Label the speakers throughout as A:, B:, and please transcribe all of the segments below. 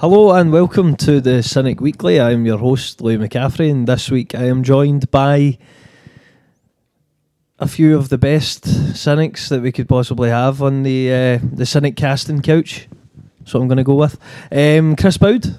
A: Hello and welcome to the Cynic Weekly. I am your host, Louis McCaffrey, and this week I am joined by a few of the best cynics that we could possibly have on the uh, the cynic casting couch. So I'm going to go with um, Chris Boud,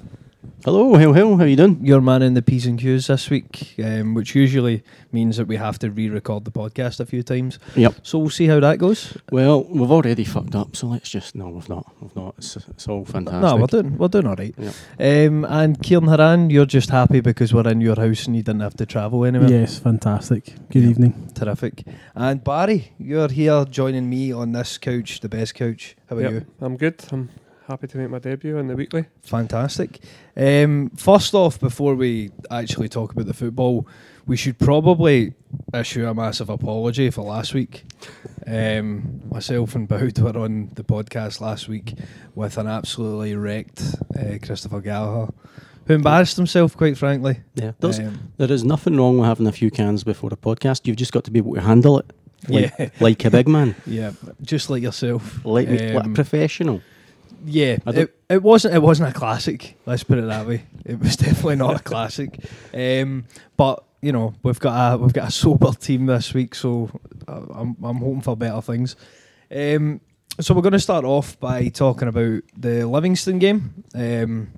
B: Hello, Hill Hill, how are you doing?
A: your man in the P's and Q's this week, um, which usually means that we have to re-record the podcast a few times.
B: Yep.
A: So we'll see how that goes.
B: Well, we've already fucked up, so let's just no, we've not, we've not. It's, it's all fantastic.
A: No, we're doing we're doing all right.
B: Yep.
A: Um, and Ciaran Harran, you're just happy because we're in your house and you didn't have to travel anywhere.
C: Yes, fantastic. Good
A: Yeah.
C: evening.
A: Terrific. And Barry, you're here joining me on this couch, the best couch. How are
D: Yep,
A: you?
D: I'm good. I'm happy to make my debut in the weekly.
A: Fantastic. Um, first off, before we actually talk about the football, we should probably issue a massive apology for last week. Um, myself and Boud were on the podcast last week with an absolutely wrecked uh, Christopher Gallagher, who embarrassed himself, quite frankly.
B: Yeah, there's,
A: Um,
B: there is nothing wrong with having a few cans before a podcast. You've just got to be able to handle it, like,
A: yeah,
B: like a big man,
A: yeah, just like yourself.
B: like me, like a
A: Um,
B: professional.
A: Yeah, it, it wasn't it wasn't a classic. Let's put it that way. It was definitely not a classic. Um, but you know we've got a we've got a sober team this week, so I'm I'm hoping for better things. Um, so we're going to start off by talking about the Livingston game. Um,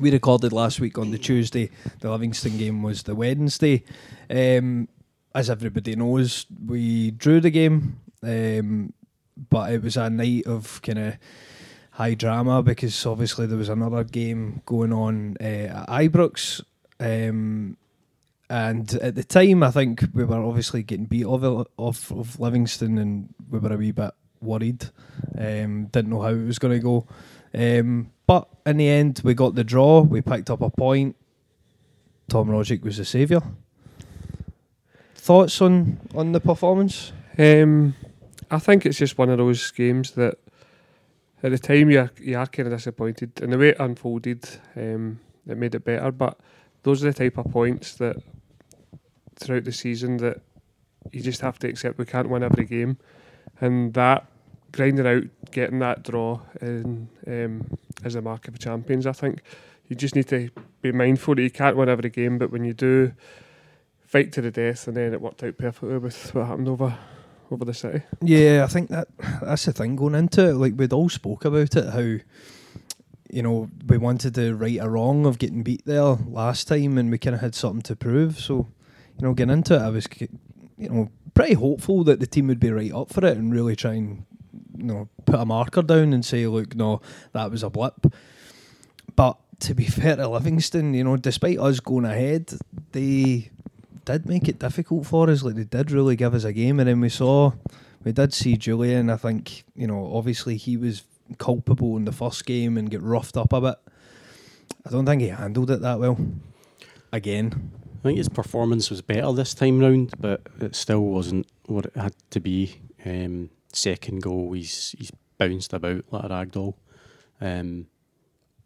A: we recorded last week on the Tuesday. The Livingston game was the Wednesday. Um, as everybody knows, we drew the game, um, but it was a night of kind of high drama because obviously there was another game going on uh, at Ibrox. Um, and at the time, I think we were obviously getting beat off, off of Livingston and we were a wee bit worried. Um, didn't know how it was going to go. Um, but in the end, we got the draw. We picked up a point. Tom Rogic was the saviour. Thoughts on, on the performance?
D: Um, I think it's just one of those games that at the time you are, you are kind of disappointed, and the way it unfolded, um, it made it better. But those are the type of points that throughout the season that you just have to accept we can't win every game, and that grinding out, getting that draw, and um, is a mark of champions. I think you just need to be mindful that you can't win every game, but when you do, fight to the death, and then it worked out perfectly with what happened over over the city.
A: Yeah, I think that that's the thing going into it. Like we'd all spoke about it, how you know we wanted to right a wrong of getting beat there last time, and we kind of had something to prove. So you know, getting into it, I was you know pretty hopeful that the team would be right up for it and really try and you know put a marker down and say, look, no, that was a blip. But to be fair to Livingston, you know, despite us going ahead, they did make it difficult for us. Like they did really give us a game, and then we saw, we did see Jullien. I think you know, obviously he was culpable in the first game and get roughed up a bit. I don't think he handled it that well. Again,
B: I think his performance was better this time round, but it still wasn't what it had to be. Um, second goal, he's he's bounced about like a rag doll. Um,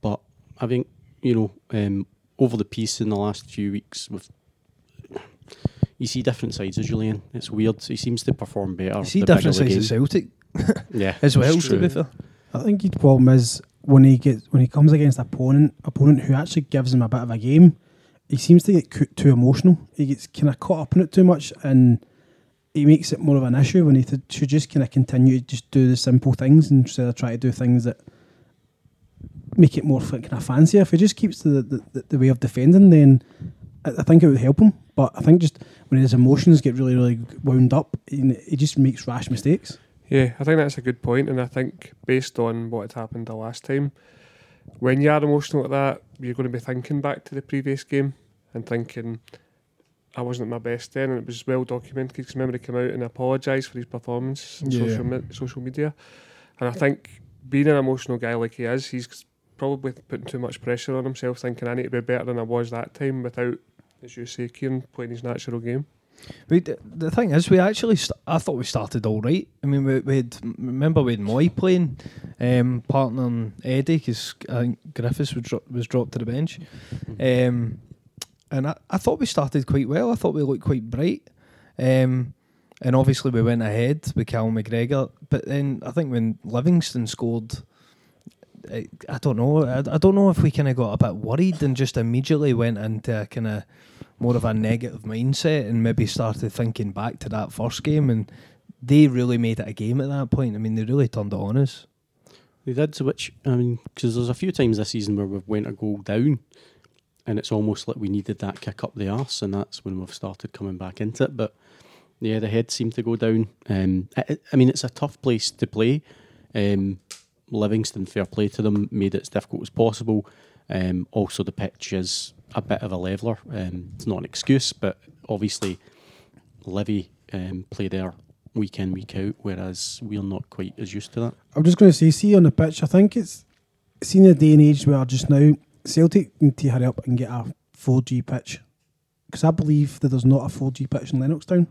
B: but I think you know um, over the piece in the last few weeks, with you see different sides of Jullien. It's weird. He seems to perform better.
A: you see
B: the
A: different
B: the
A: sides of
B: game.
A: Celtic
B: Yeah,
A: as well.
B: it's
A: To be fair,
C: I think his problem is when he gets when he comes against an opponent opponent who actually gives him a bit of a game, he seems to get co- too emotional. He gets kind of caught up in it too much, and he makes it more of an issue when he th- should just kind of continue to just do the simple things instead of try to do things that make it more kind of fancier. If he just keeps the, the, the way of defending, then I, I think it would help him. But I think just when his emotions get really really wound up, he, he just makes rash mistakes.
D: Yeah, I think that's a good point. point, and I think based on what had happened the last time, when you are emotional like that, you're going to be thinking back to the previous game and thinking, I wasn't at my best then, and it was well documented because remember he came out and apologised for his performance on
A: Yeah.
D: social, me- social media, and I think being an emotional guy like he is, he's probably putting too much pressure on himself, thinking I need to be better than I was that time without, as you say, Ciaran playing his natural game.
A: We, d- the thing is, we actually, st- I thought we started all right. I mean, we, we remember we had Moy playing, um, partnering Eddie, because I think Griffiths was, dro- was dropped to the bench. Um, and I, I thought we started quite well. I thought we looked quite bright. Um, and obviously we went ahead with Cal McGregor. But then I think when Livingston scored, I, I don't know. I, I don't know if we kind of got a bit worried and just immediately went into kind of more of a negative mindset and maybe started thinking back to that first game and they really made it a game at that point. I mean, they really turned it on us.
B: They did, which I mean, because there's a few times this season where we've went a goal down, and it's almost like we needed that kick up the arse, and that's when we've started coming back into it. But yeah, the head seemed to go down. Um, I, I mean, it's a tough place to play. Um, Livingston, fair play to them, made it as difficult as possible. Um, also, the pitch is a bit of a leveler. Um, it's not an excuse, but obviously, Livy um, play there week in, week out, whereas we're not quite as used to that.
C: I'm just going to say, see on the pitch, I think it's seen the day and age where just now Celtic need to hurry up and get a 4G pitch because I believe that there's not a 4G pitch in Lennoxtown.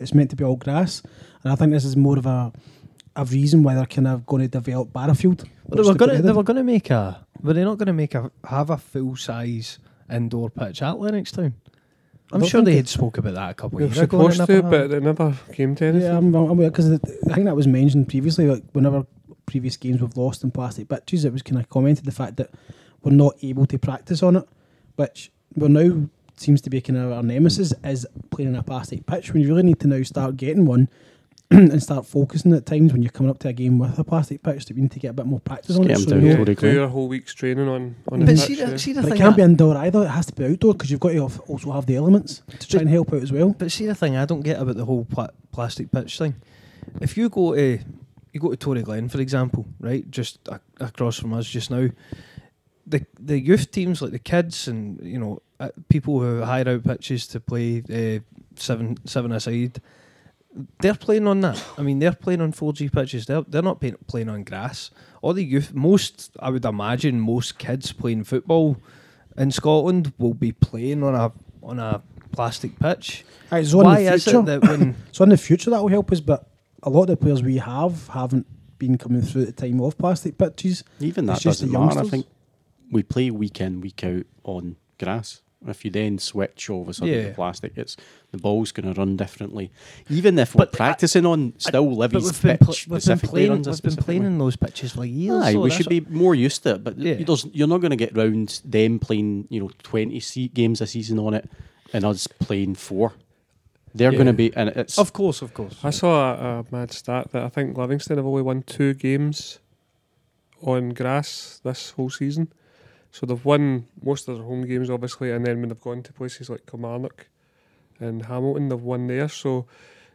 C: It's meant to be all grass, and I think this is more of a a reason why they're kind of going to develop Barrowfield.
A: But they were going to they were going to make a. Were they not going to make a have a full size indoor pitch at Lennoxtown? I'm sure they had spoke about that a couple of years ago.
D: supposed to,
A: never
D: but
A: happened.
D: it never came to anything.
C: Yeah, I'm, I'm aware because I think that was mentioned previously. Like whenever previous games we've lost in plastic pitches, it was kind of commented the fact that we're not able to practice on it, which we're now seems to be kind of our nemesis is playing in a plastic pitch. When you really need to now start getting one and start focusing at times when you're coming up to a game with a plastic pitch that we need to get a bit more practice on
B: Get
C: it.
B: 'em
C: So
B: down
C: we know-
B: to
D: yeah,
B: Tory
D: do your whole week's training on on the
A: But
D: pitch.
A: see, the, see the
C: but it can't be indoor either. It has to be outdoor because you've got to also have the elements to try and help out as well.
A: But see the thing I don't get about the whole pla- plastic pitch thing. If you go to you go to Toryglen, for example, right, just a- across from us just now, the the youth teams like the kids and you know uh, people who hire out pitches to play uh, seven seven aside, they're playing on that. I mean, they're playing on four G pitches. They're they're not playing, playing on grass. All the youth, most I would imagine, most kids playing football in Scotland will be playing on a on a plastic pitch.
C: Right, so in
A: Why
C: the
A: is
C: future,
A: it that when
C: So in the future that will help us, but a lot of the players we have haven't been coming through the time of plastic pitches.
B: Even
C: It's
B: that
C: just
B: doesn't
C: the
B: matter. I think we play week in, week out on grass. If you then switch all of a sudden
A: Yeah.
B: to plastic, it's the ball's going to run differently. Even if
A: But
B: we're practicing on still
A: but
B: Livy's
A: we've been, pl- we've been playing
B: runs a
A: we've been playing
B: way.
A: in those pitches for years.
B: Aye,
A: so
B: we should be more used to it. But
A: Yeah.
B: you doesn't, you're not going to get round them playing, you know, 20 se- games a season on it and us playing four. They're going to be, and it's
A: Of course, of course.
D: I saw a, a mad stat that I think Livingston have only won two games on grass this whole season. So they've won most of their home games, obviously, and then when they've gone to places like Kilmarnock and Hamilton, they've won there. So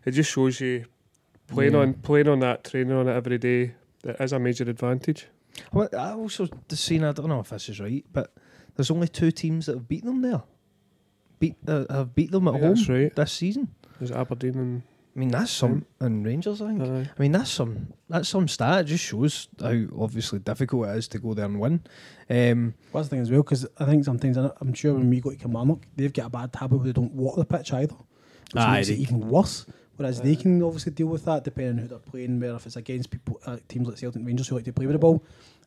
D: it just shows you playing
A: Yeah.
D: on playing on that, training on it every day. That is a major advantage.
A: Well, I also just seen. I don't know if this is right, but there's only two teams that have beaten them there. Beat uh, have beat them at
D: Yeah,
A: home
D: right.
A: this season.
D: There's Aberdeen and
A: I mean, that's some and Rangers. I think.
D: uh,
A: I mean, that's some that's some stat. It just shows how obviously difficult it is to go there and win. Um,
C: Well, that's the thing as well, because I think sometimes I- I'm sure when we go to Kilmarnock, they've got a bad habit where they don't walk the pitch either, which
A: Aye,
C: makes it even worse. Whereas they can obviously deal with that depending on who they're playing. Where if it's against people, uh, teams like Celtic and Rangers who like to play with the ball,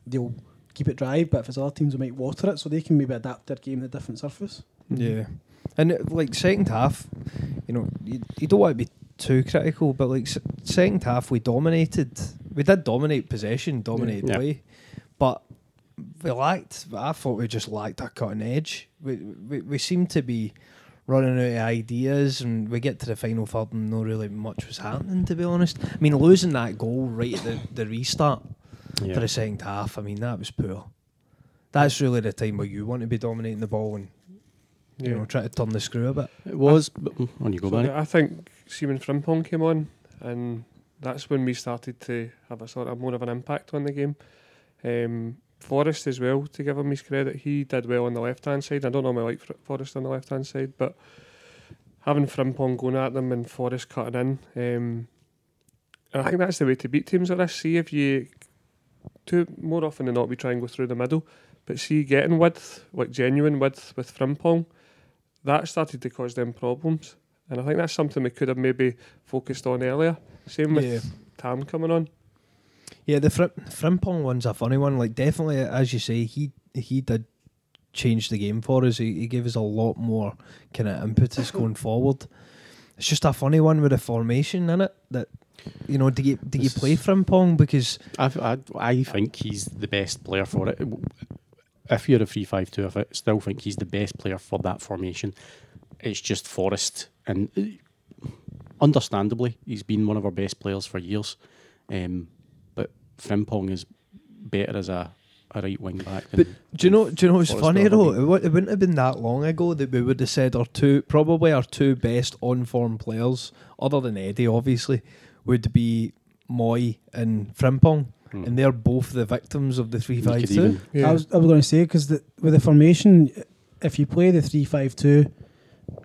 C: they'll keep it dry. But if it's other teams who might water it, so they can maybe adapt their game to a different surface.
A: Yeah, and it, like second half, you know, you, you don't want to be too critical, but like s- second half, we dominated. We did dominate possession, dominated
B: Yeah.
A: play, but we lacked. I thought we just lacked a cutting edge. We we, we seemed to be running out of ideas, and we get to the final third, and no really much was happening. To be honest, I mean, losing that goal right at the, the restart
B: yeah.
A: for the second half, I mean, that was poor. That's really the time where you want to be dominating the ball and you
D: yeah.
A: know try to turn the screw a bit.
B: it was. But, mm, on you go,
D: So
B: Barry.
D: I think Simon Frimpong came on, and that's when we started to have a sort of more of an impact on the game. Um, Forrest as well, to give him his credit, he did well on the left hand side. I don't normally like Fr- Forrest on the left hand side, but having Frimpong going at them and Forrest cutting in, um, I think that's the way to beat teams like this. See if you, too more often than not, we try and go through the middle, but see getting width, like genuine width with Frimpong, that started to cause them problems. And I think that's something we could have maybe focused on earlier. Same with
A: Yeah.
D: Tam coming on.
A: Yeah, the Frim- Frimpong one's a funny one. Like, definitely, as you say, he he did change the game for us. He, he gave us a lot more kind of impetus going forward. It's just a funny one with a formation in it that You know, do you do you play Frimpong because
B: I, I, I think he's the best player for it. If you're a 3 5 2, I still think he's the best player for that formation. It's just Forrest, and uh, understandably, he's been one of our best players for years. Um, but Frimpong is better as a, a right wing back.
A: But
B: than-
A: do you know? Do you know what's funny
B: will ever
A: though? It, wou- it wouldn't have been that long ago that we would have said our two, probably our two best on form players, other than Eddie, obviously, would be Moy and Frimpong,
B: Hmm.
A: and they're both the victims of the three
B: You
A: five
B: could
A: two.
D: Yeah.
C: I was I was going to say because with the formation, if you play the three five two,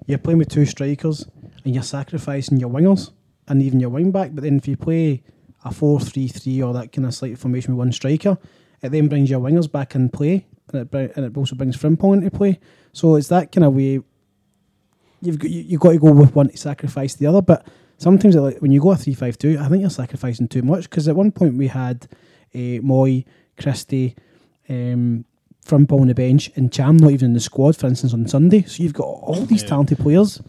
C: you're playing with two strikers and you're sacrificing your wingers and even your wing back. But then if you play a four three three or that kind of slight formation with one striker, it then brings your wingers back in play and it bring, and it also brings Frimpong into play. So it's that kind of way. You've got you, you've got to go with one to sacrifice the other, but sometimes like, when you go a three five two, I think you're sacrificing too much because at one point we had uh, Moy, Christie, um, Frimpong on the bench, and Cham not even in the squad, for instance, on Sunday. So you've got all these
B: Yeah.
C: talented players,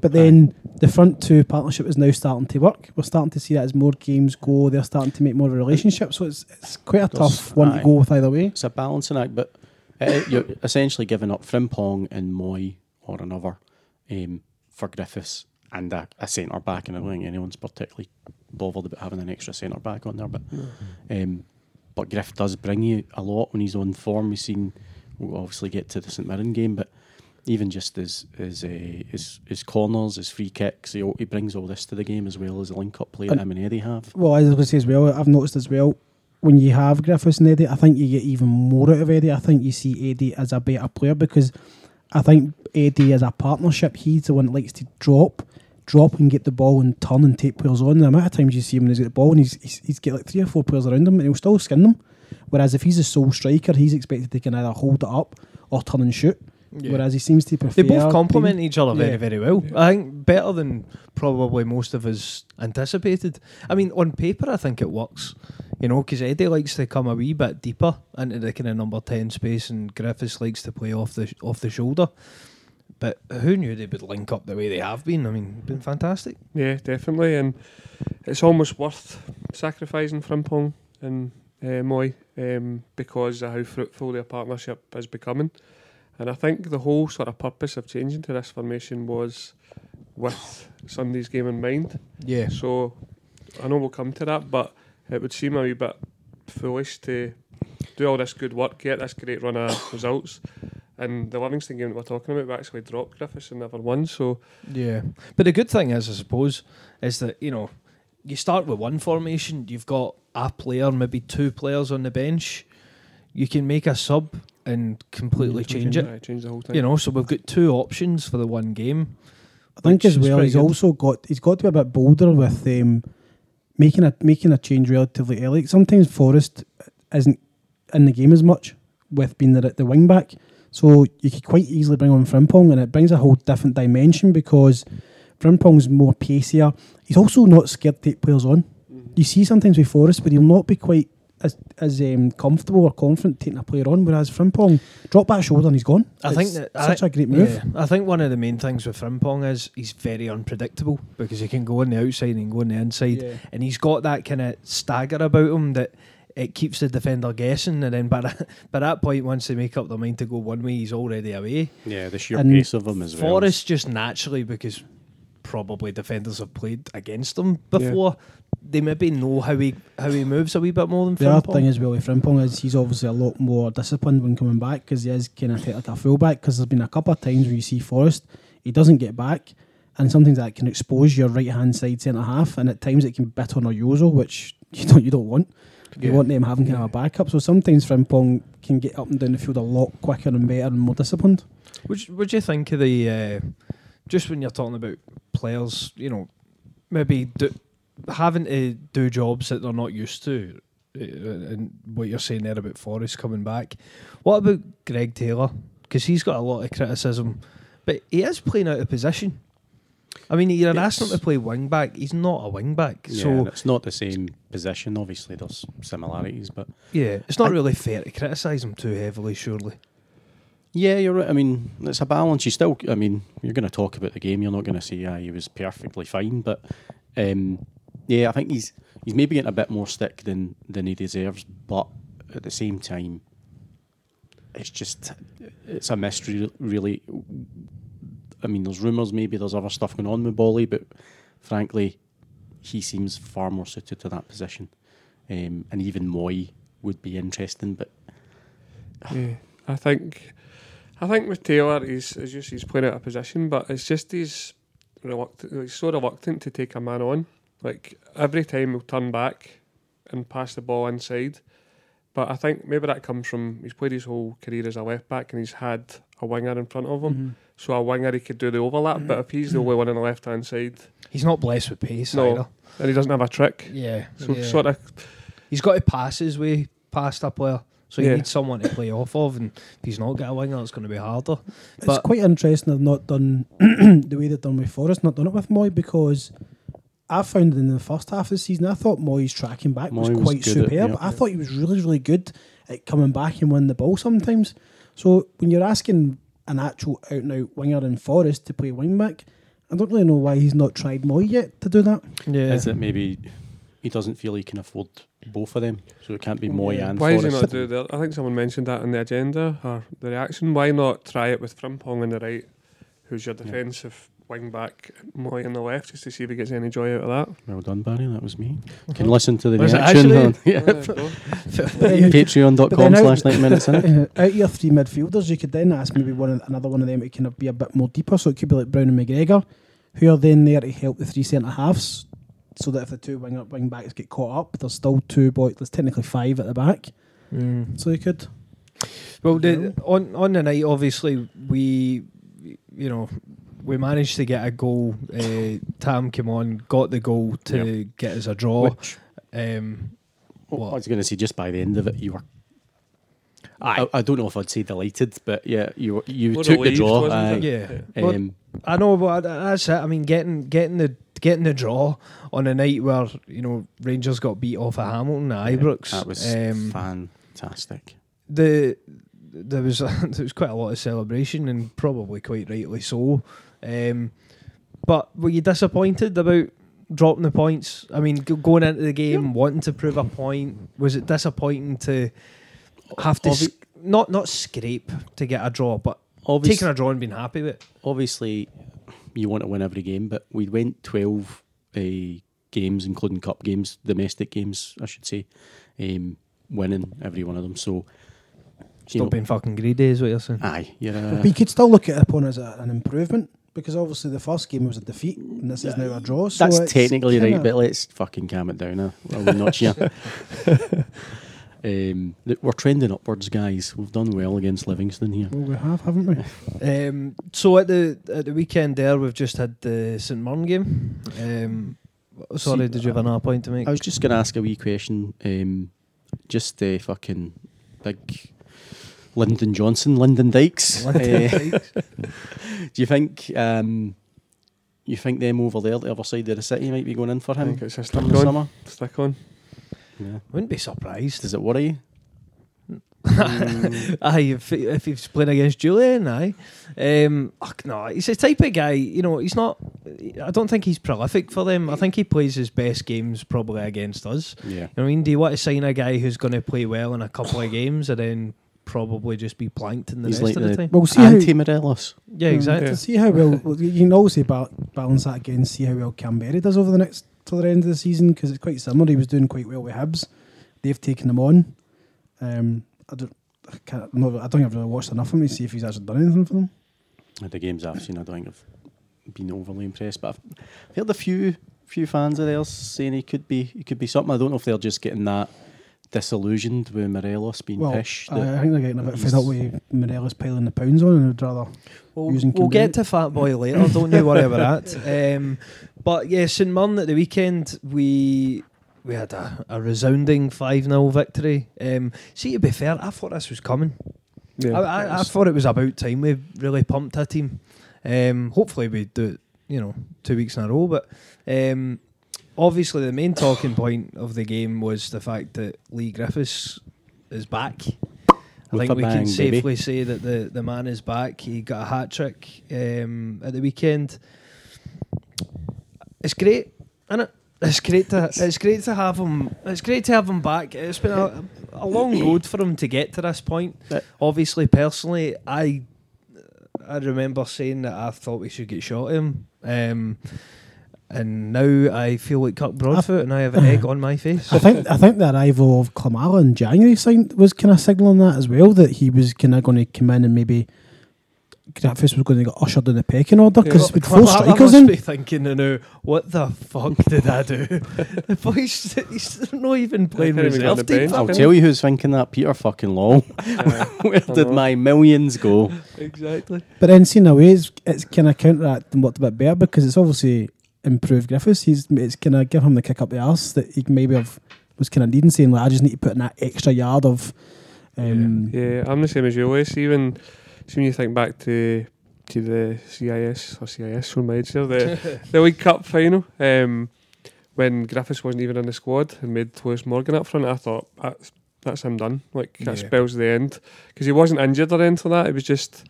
C: but then the front two partnership is now starting to work. We're starting to see that as more games go, they're starting to make more of a relationship. So it's it's quite a
B: There's-
C: tough one
B: aye.
C: to go with either way.
B: It's a balancing act, but uh, you're essentially giving up Frimpong and Moy or another um, for Griffiths and a, a centre back. And I don't think anyone's particularly bothered about having an extra centre back on there. But um, but Griff does bring you a lot when he's on form. We've seen, we'll obviously get to the St Mirren game, but even just his his, uh, his his corners, his free kicks, he, he brings all this to the game as well as the link up play that him and Eddie have.
C: Well, as I was going to say as well, I've noticed as well, when you have Griffiths and Eddie, I think you get even more out of Eddie. I think you see Eddie as a better player because I think Eddie as a partnership, he's the one that likes to drop, drop and get the ball and turn and take players on. The amount of times you see him when he's got the ball and he's, he's, he's got like three or four players around him and he'll still skin them. Whereas if he's a sole striker, he's expected to can either hold it up or turn and shoot. Whereas he seems to prefer.
A: They both complement each other very,
C: Yeah.
A: very well. I think better than probably most of us anticipated. I mean, on paper, I think it works. You know, because Eddie likes to come a wee bit deeper into the kind of number ten space, and Griffiths likes to play off the off the shoulder. But who knew they would link up the way they have been? I mean, been fantastic.
D: Yeah, definitely, and it's almost worth sacrificing Frimpong and uh, Moy um, because of how fruitful their partnership is becoming. And I think the whole sort of purpose of changing to this formation was with Sunday's game in mind.
A: Yeah,
D: So I know we'll come to that, but it would seem a wee bit foolish to do all this good work, get this great run of results. And the Livingston game that we're talking about, we actually dropped Griffiths and never won. So
A: yeah. But the good thing is, I suppose, is that you know, you start with one formation. You've got a player, maybe two players on the bench. You can make a sub and completely change it.
D: Aye, change the whole thing.
A: You know, so we've got two options for the one game.
C: I think as well, he's
A: good.
C: also got he's got to be a bit bolder with um, making a making a change relatively early. Sometimes Forrest isn't in the game as much with being the the wing back, so you could quite easily bring on Frimpong, and it brings a whole different dimension because Frimpong's more pacier. He's also not scared to take players on. You see sometimes with Forrest, but he'll not be quite as as um, comfortable or confident taking a player on. Whereas Frimpong, drop that shoulder and he's gone.
A: I
C: It's
A: think that
C: such
A: I-
C: a great move.
A: Yeah, I think one of the main things with Frimpong is he's very unpredictable because he can go on the outside and go on the inside,
C: Yeah.
A: and he's got that kind of stagger about him that it keeps the defender guessing, and then by that, by that point, once they make up their mind to go one way, he's already away.
B: Yeah, the sheer
C: And
B: pace of him as well.
A: Forrest just naturally because probably defenders have played against him before. They maybe know how he how he moves a wee bit more than
C: The other thing as well with Frimpong is he's obviously a lot more disciplined when coming back because he is kind of like a fullback. Because there's been a couple of times where you see Forrest, he doesn't get back, and sometimes that can expose your right hand side centre half, and at times it can bit on a Yozo, which you don't you don't want. You
A: Yeah.
C: want them having kind of a backup. So sometimes Frimpong can get up and down the field a lot quicker and better and more disciplined.
A: Would would you think of the uh, just when you're talking about players, you know, maybe do, having to do jobs that they're not used to, uh, and what you're saying there about Forrest coming back. What about Greg Taylor? Because he's got a lot of criticism, but he is playing out of position. I mean, you're asking him to play wing back. He's not a wing back,
B: Yeah,
A: so
B: and it's not the same position. Obviously, there's similarities, but
A: yeah, it's not
B: I-
A: really fair to criticise him too heavily. Surely,
B: yeah, you're right. I mean, it's a balance. You still, I mean, you're going to talk about the game. You're not going to say, yeah, he was perfectly fine, but um, yeah, I think he's he's maybe getting a bit more stick than than he deserves, but at the same time, it's just it's a mystery, really. I mean, there's rumours maybe there's other stuff going on with Bolly, but frankly, he seems far more suited to that position, um, and even Moy would be interesting, but
D: Yeah, I think, I think with Taylor, he's as you say, he's playing out of position, but it's just he's reluctant. He's so reluctant to take a man on. Like every time he'll turn back and pass the ball inside. But I think maybe that comes from he's played his whole career as a left back and he's had a winger in front of him.
C: Mm-hmm.
D: So a winger he could do the overlap. But if he's the only one on the left hand side
A: He's not blessed with pace
D: No.
A: either.
D: and he doesn't have a trick,
A: Yeah.
D: so
A: yeah.
D: sort of
A: He's got to pass his way past a player. So he
D: Yeah.
A: needs someone to play off of, and if he's not got a winger, it's going to be harder.
C: It's quite interesting they've not done the way they've done with Forrest, not done it with Moy because I found in the first half of the season I thought Moy's tracking back was
B: Moy was
C: quite
B: good at-
C: superb.
B: yeah.
C: I thought he was really, really good at coming back and winning the ball sometimes. So when you're asking an actual out and out winger in Forrest to play wing back, I don't really know why he's not tried Moy yet to do that.
A: Yeah.
B: is it maybe he doesn't feel he can afford both of them, so it can't be Moy
C: Yeah.
B: and
D: Why does
B: Forrest.
D: he not do that? I think someone mentioned that in the agenda or the reaction. Why not try it with Frimpong on the right, who's your
B: Yeah.
D: defensive wing back, Moy on the left, just to see if he gets any joy out of that.
B: Well done, Barry. That was me. Can listen to the
A: Was it
B: reaction.
A: actually?
B: on- yeah.
D: that? There you go.
C: But then- but
B: Patreon.com slash
C: out-
B: 90 minutes in it.
C: out of your three midfielders, you could then ask maybe one of, another one of them to kind of be a bit more deeper. So it could be like Brown and McGregor, who are then there to help the three centre halves, so that if the two wing wing backs get caught up, there's still two boys. There's technically five at the back,
A: Mm.
C: so you could.
A: Well, the, on on the night, obviously we, you know, we managed to get a goal. Uh, Tam came on, got the goal to get us a draw.
B: Which,
A: Um,
B: I
A: what?
B: was going to say, just by the end of it, you were. I, I don't know if I'd say delighted, but yeah, you you
D: Well,
B: took the draw.
D: wasn't
B: aye.
D: it?
A: Yeah. Well,
B: Um,
A: I know, but that's it. I mean, getting getting the getting the draw on a night where you know Rangers got beat off at Hamilton at
B: yeah,
A: Ibrox.
B: that was
A: um,
B: fantastic.
A: the there was there was quite a lot of celebration and probably quite rightly so. Um, but were you disappointed about dropping the points? I mean, go- going into the game wanting to prove a point, was it disappointing to have to
B: Obvi-
A: sc- not not scrape to get a draw, but
B: Obviously,
A: taking a draw and being happy with it?
B: obviously, you want to win every game, but we went 12 uh, games, including cup games, domestic games, I should say, um, winning every one of them. So, you
A: Stop
B: know,
A: being fucking greedy, is what you're saying.
B: aye, you're a,
C: But you could still look at it upon as a, an improvement because obviously the first game was a defeat and this is now a draw. So
B: That's
C: it's
B: technically right,
C: kinda-
B: but let's fucking calm it down. Now. Are we not here? um, we're trending upwards, guys. We've done well against Livingston here.
C: Well, we have, haven't we?
A: Um, so at the at the weekend there, we've just had the St Mirren game. Um, sorry,
B: See,
A: did you have another point to make?
B: I was just going to ask a wee question. Um, just the fucking big Lyndon Johnson, Lyndon Dykes. Uh, do you think um, you think them over there, the other side of the city, might be going in for
D: I
B: him
D: think it's a stick on.
B: summer?
D: Stick on.
B: Yeah.
A: Wouldn't be surprised.
B: Does it worry you?
A: aye, if, if he's playing against Jullien, aye. Um, ugh, no, he's the type of guy. You know, he's not. I don't think he's prolific for them. I think he plays his best games probably against us.
B: Yeah.
A: You know what I mean? Do you want to sign a guy who's going to play well in a couple of games and then probably just be planked in the
B: He's
A: rest
B: like
A: of the
B: the
A: time?
C: Well, see how,
B: Anti Morelos.
A: Yeah, exactly.
C: To see how well, well, you can always say ba- balance that against see how well Kamberi does over the next till the end of the season because it's quite similar. He was doing quite well with Hibs. They've taken him on. Um, I don't, I, can't, I'm not, I don't think I've really watched enough of him to see if he's actually done anything for them.
B: The games I've seen, I don't think I've been overly impressed. But I've heard a few few fans of theirs saying he could be he could be something. I don't know if they're just getting that disillusioned with Morelos being
C: Well,
B: pish.
C: I, I think they're getting a bit fed up with Morelos piling the pounds on and would rather.
A: We'll,
C: using
A: we'll get to Fat Boy later. Don't you worry about that. Um, but yeah, St Mirren at the weekend, we we had a, a resounding five 0 victory. Um, see, to be fair, I thought this was coming.
D: Yeah.
A: I, I, I thought it was about time we really pumped a team. Um, hopefully we do it, you know, two weeks in a row. But um, obviously the main talking point of the game was the fact that Leigh Griffiths is back. I
B: With
A: think we can
B: bang, baby.
A: safely say that the, the man is back. He got a hat trick um, at the weekend. It's great, isn't it? It's great to it's great to have him. It's great to have him back. It's been a, a long road for him to get to this point.
B: Yeah.
A: Obviously, personally, I I remember saying that I thought we should get shot at him. Um, and now I feel like Kirk Broadfoot and I have an egg on my face.
C: I think I think the arrival of Klimala in January signed, was kind of signalling that as well that he was kind of going to come in and maybe Griffiths was going to get ushered in the pecking order because
D: Yeah.
C: with four
A: I
C: strikers
A: must
C: in.
A: be thinking now, what the fuck did I do? the boy's he's not even playing
D: can't even get on
A: reserve team.
B: I'll tell you who's thinking that. Peter fucking Long.
D: Uh,
B: Where did
D: know.
B: my millions go?
A: Exactly.
C: But then, seen a way, it's, it's kind of counteracting worked a bit better because it's obviously improved Griffiths. He's it's kind of give him the kick up the arse that he maybe have was kind of needing, saying like I just need to put in that extra yard of. Um,
D: Yeah, I'm the same as you always. Even see when you think back to to the CIS or CIS on my age there, the the League Cup final, um, when Griffiths wasn't even in the squad and made Lewis Morgan up front, I thought that's that's him done. Like that
A: Yeah.
D: spells the end because he wasn't injured or anything like that. It was just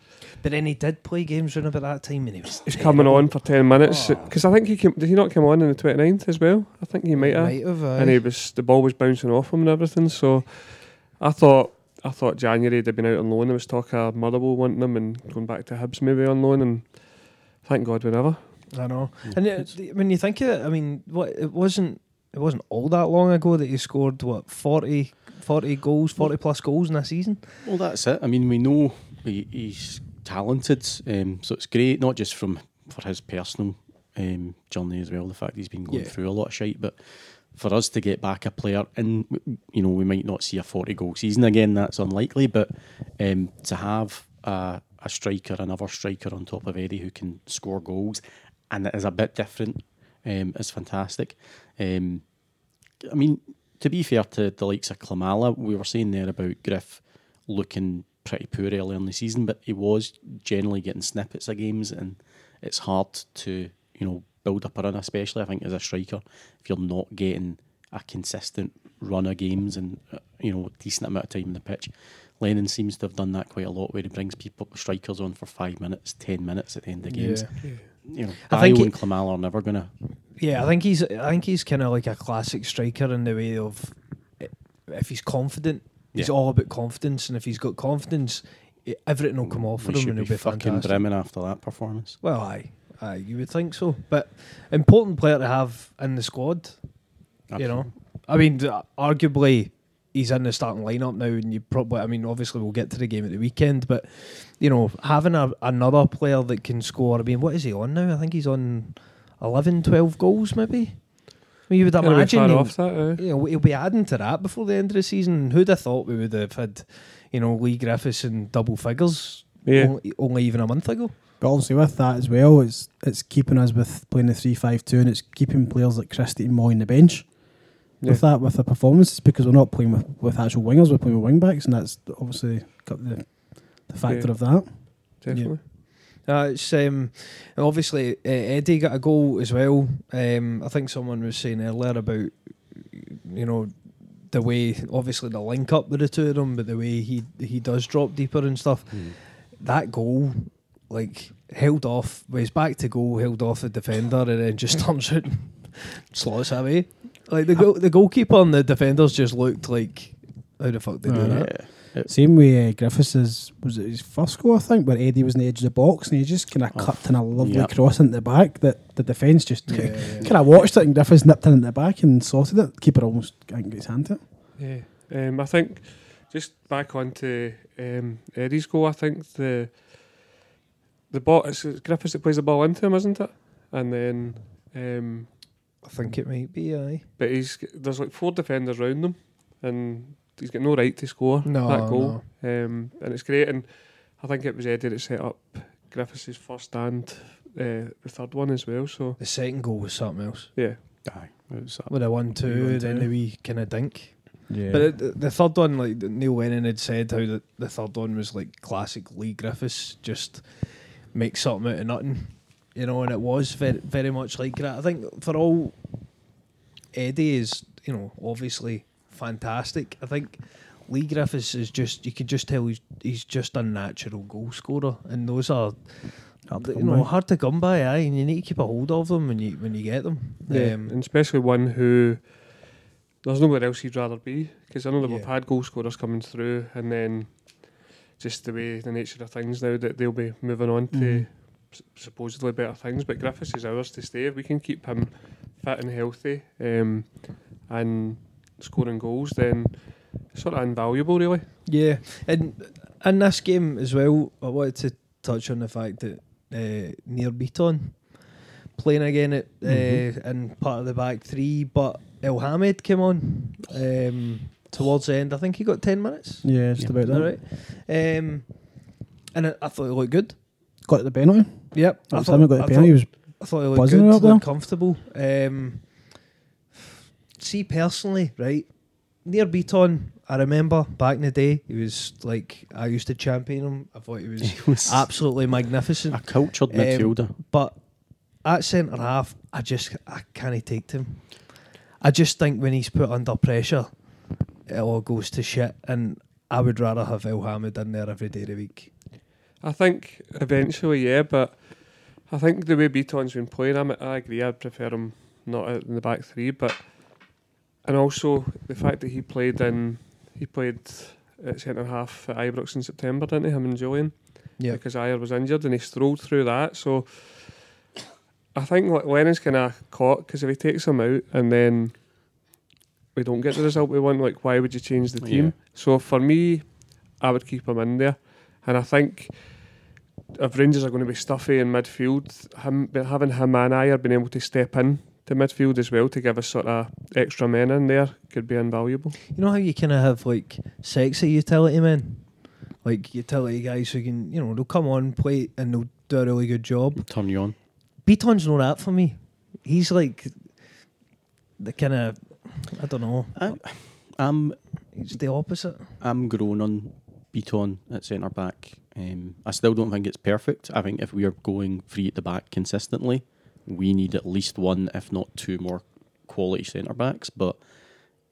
A: But then he did play games around about that time and he was
D: he's coming on for ten minutes
A: Oh.
D: because I think he came, did he not come on in the 29th as well? I think he might have.
A: have
D: and he was the ball was bouncing off him and everything. So I thought I thought January they'd been out on loan. There was talk of Motherwell wanting him and going back to Hibs maybe on loan, and thank God we never.
A: I know. Mm. And it, when you think of it, I mean, what it wasn't it wasn't all that long ago that he scored what 40, 40 goals, forty plus goals in a season.
B: Well, that's it. I mean, we know he, he's talented, um, so it's great, not just from for his personal um, journey as well, the fact he's been going
A: Yeah.
B: through a lot of shite, but for us to get back a player, and you know, we might not see a 40 goal season again, that's unlikely, but um, to have a, a striker, another striker on top of Eddie who can score goals, and it is a bit different, um, is fantastic. Um, I mean, to be fair to the likes of Klimala, we were saying there about Griff looking pretty poor early in the season, but he was generally getting snippets of games, and it's hard to you know build up a run, especially I think as a striker, if you're not getting a consistent run of games and uh, you know decent amount of time in the pitch. Lennon seems to have done that quite a lot, where he brings people strikers on for five minutes, ten minutes at the end of games. You know,
A: I think
B: and are never gonna.
A: Yeah, I think he's I think he's kind of like a classic striker in the way of if he's confident, he's all about confidence, and if he's got confidence, everything will come off for
B: we
A: him, and
B: be
A: he'll be
B: fucking
A: fantastic.
B: brimming after that performance.
A: Well, aye, aye, you would think so, but important player to have in the squad. You know, I mean, arguably he's in the starting lineup now, and you probably, I mean, obviously we'll get to the game at the weekend, but you know, having a, another player that can score. I mean, what is he on now? I think he's on 11, 12 goals, maybe. I mean, you would
D: Can't be
A: imagine
D: far
A: he'll,
D: off that. Uh,
A: you know, he'll be adding to that before the end of the season. Who'd have thought we would have had, you know, Leigh Griffiths in double figures
D: yeah,
A: only, only even a month ago?
C: But obviously with that as well, it's it's keeping us with playing the three five two, and it's keeping players like Christie and Moy on the bench. With that, with the performances, because we're not playing with, with actual wingers, we're playing with wing backs, and that's obviously got the the factor
D: Yeah.
C: of that.
D: definitely.
A: It's um, obviously uh, Eddie got a goal as well. Um, I think someone was saying earlier about you know the way obviously the link up with the two of them, but the way he he does drop deeper and stuff. That goal, like held off, was back to goal, held off the defender, and then just turns out and slots away. Like the goal, the goalkeeper and the defenders just looked like how the fuck they do
C: Uh,
A: that.
B: Yeah.
C: Same way uh, Griffiths was it his first goal I think, where Eddie was in the edge of the box and he just kind of
B: Oh,
C: clipped in a lovely
B: yep.
C: cross into the back that the defence just
A: Yeah,
C: kind
A: yeah.
C: of watched it and Griffiths nipped in at the back and sorted it. Keeper almost I think got his hand to it.
D: Yeah, um, I think just back onto um, Eddie's goal. I think the the ball it's Griffiths that plays the ball into him, isn't it? And then, um,
A: I think it might be. Aye.
D: but he's there's like four defenders round him, and he's got no right to score
A: No,
D: that goal. Um, and it's great. And I think it was Eddie that set up Griffiths' first and uh, the third one as well. So
A: The second goal was something else.
D: yeah,
B: Aye, it was that.
A: with a one two,
C: One,
A: then
C: two.
A: the wee kind of dink.
C: Yeah.
A: But the, the third one, like Neil Lennon had said, how the, the third one was like classic Leigh Griffiths, just make something out of nothing, you know. And it was very very much like that. I think for all Eddie is, you know, obviously fantastic. I think Leigh Griffiths is just you could just tell he's he's just a natural goal scorer, and those are
C: Hard to
A: you
C: come
A: know,
C: by.
A: hard to come by. Aye, and you need to keep a hold of them when you when you get them.
D: Yeah,
A: Um,
D: and especially one who there's nowhere else he'd rather be because I know that we've had goal scorers coming through, and then just the way the nature of things now that they'll be moving on to s- supposedly better things. But Griffiths is ours to stay. If we can keep him fit and healthy um, and scoring goals, then sort of invaluable, really.
A: Yeah, and in this game as well, I wanted to touch on the fact that uh, Nir Bitton playing again at uh,
C: Mhm.
A: in part of the back three, but Elhamed came on um, towards the end. I think he got ten minutes.
C: Yeah, just
B: Yeah.
C: about
A: that
C: that.
A: right? Um, and I, I thought he looked good.
C: Got the penalty.
A: Yep,
C: I thought, got the
A: I
C: penalty. He was
A: I thought he looked
C: buzzing
A: good, looked comfortable. Um, see, personally, right, Nir Bitton, I remember back in the day, he was like, I used to champion him. I thought he was
B: He was
A: absolutely magnificent.
B: a cultured
A: Um,
B: midfielder.
A: But at centre half, I just, I can't take to him. I just think when he's put under pressure, it all goes to shit. And I would rather have Elhamed in there every day of the week.
D: I think eventually, yeah, but I think the way Bitton's been playing, I'm, I agree. I'd prefer him not out in the back three, but and also the fact that he played in, he played at centre half at Ibrox in September, didn't he? Him and Jullien,
A: Yeah.
D: because Ajer was injured and he strolled through that. So I think Lennon's kind of caught because if he takes him out and then we don't get the result we want, like why would you change the team?
B: Yeah.
D: So for me, I would keep him in there, and I think if Rangers are going to be stuffy in midfield, him having him and Ajer being able to step in to midfield as well to give us sort of extra men in there could be invaluable.
A: You know how you kind of have like sexy utility men, like utility guys who can, you know, they'll come on, play, and they'll do a really good job.
B: Turn you on.
A: Bitton's not that for me. He's like the kind of, I don't know,
B: I'm
A: he's the opposite.
B: I'm grown on Bitton at centre back. Um, I still don't think it's perfect. I think if we are going free at the back consistently, we need at least one, if not two more quality centre backs. But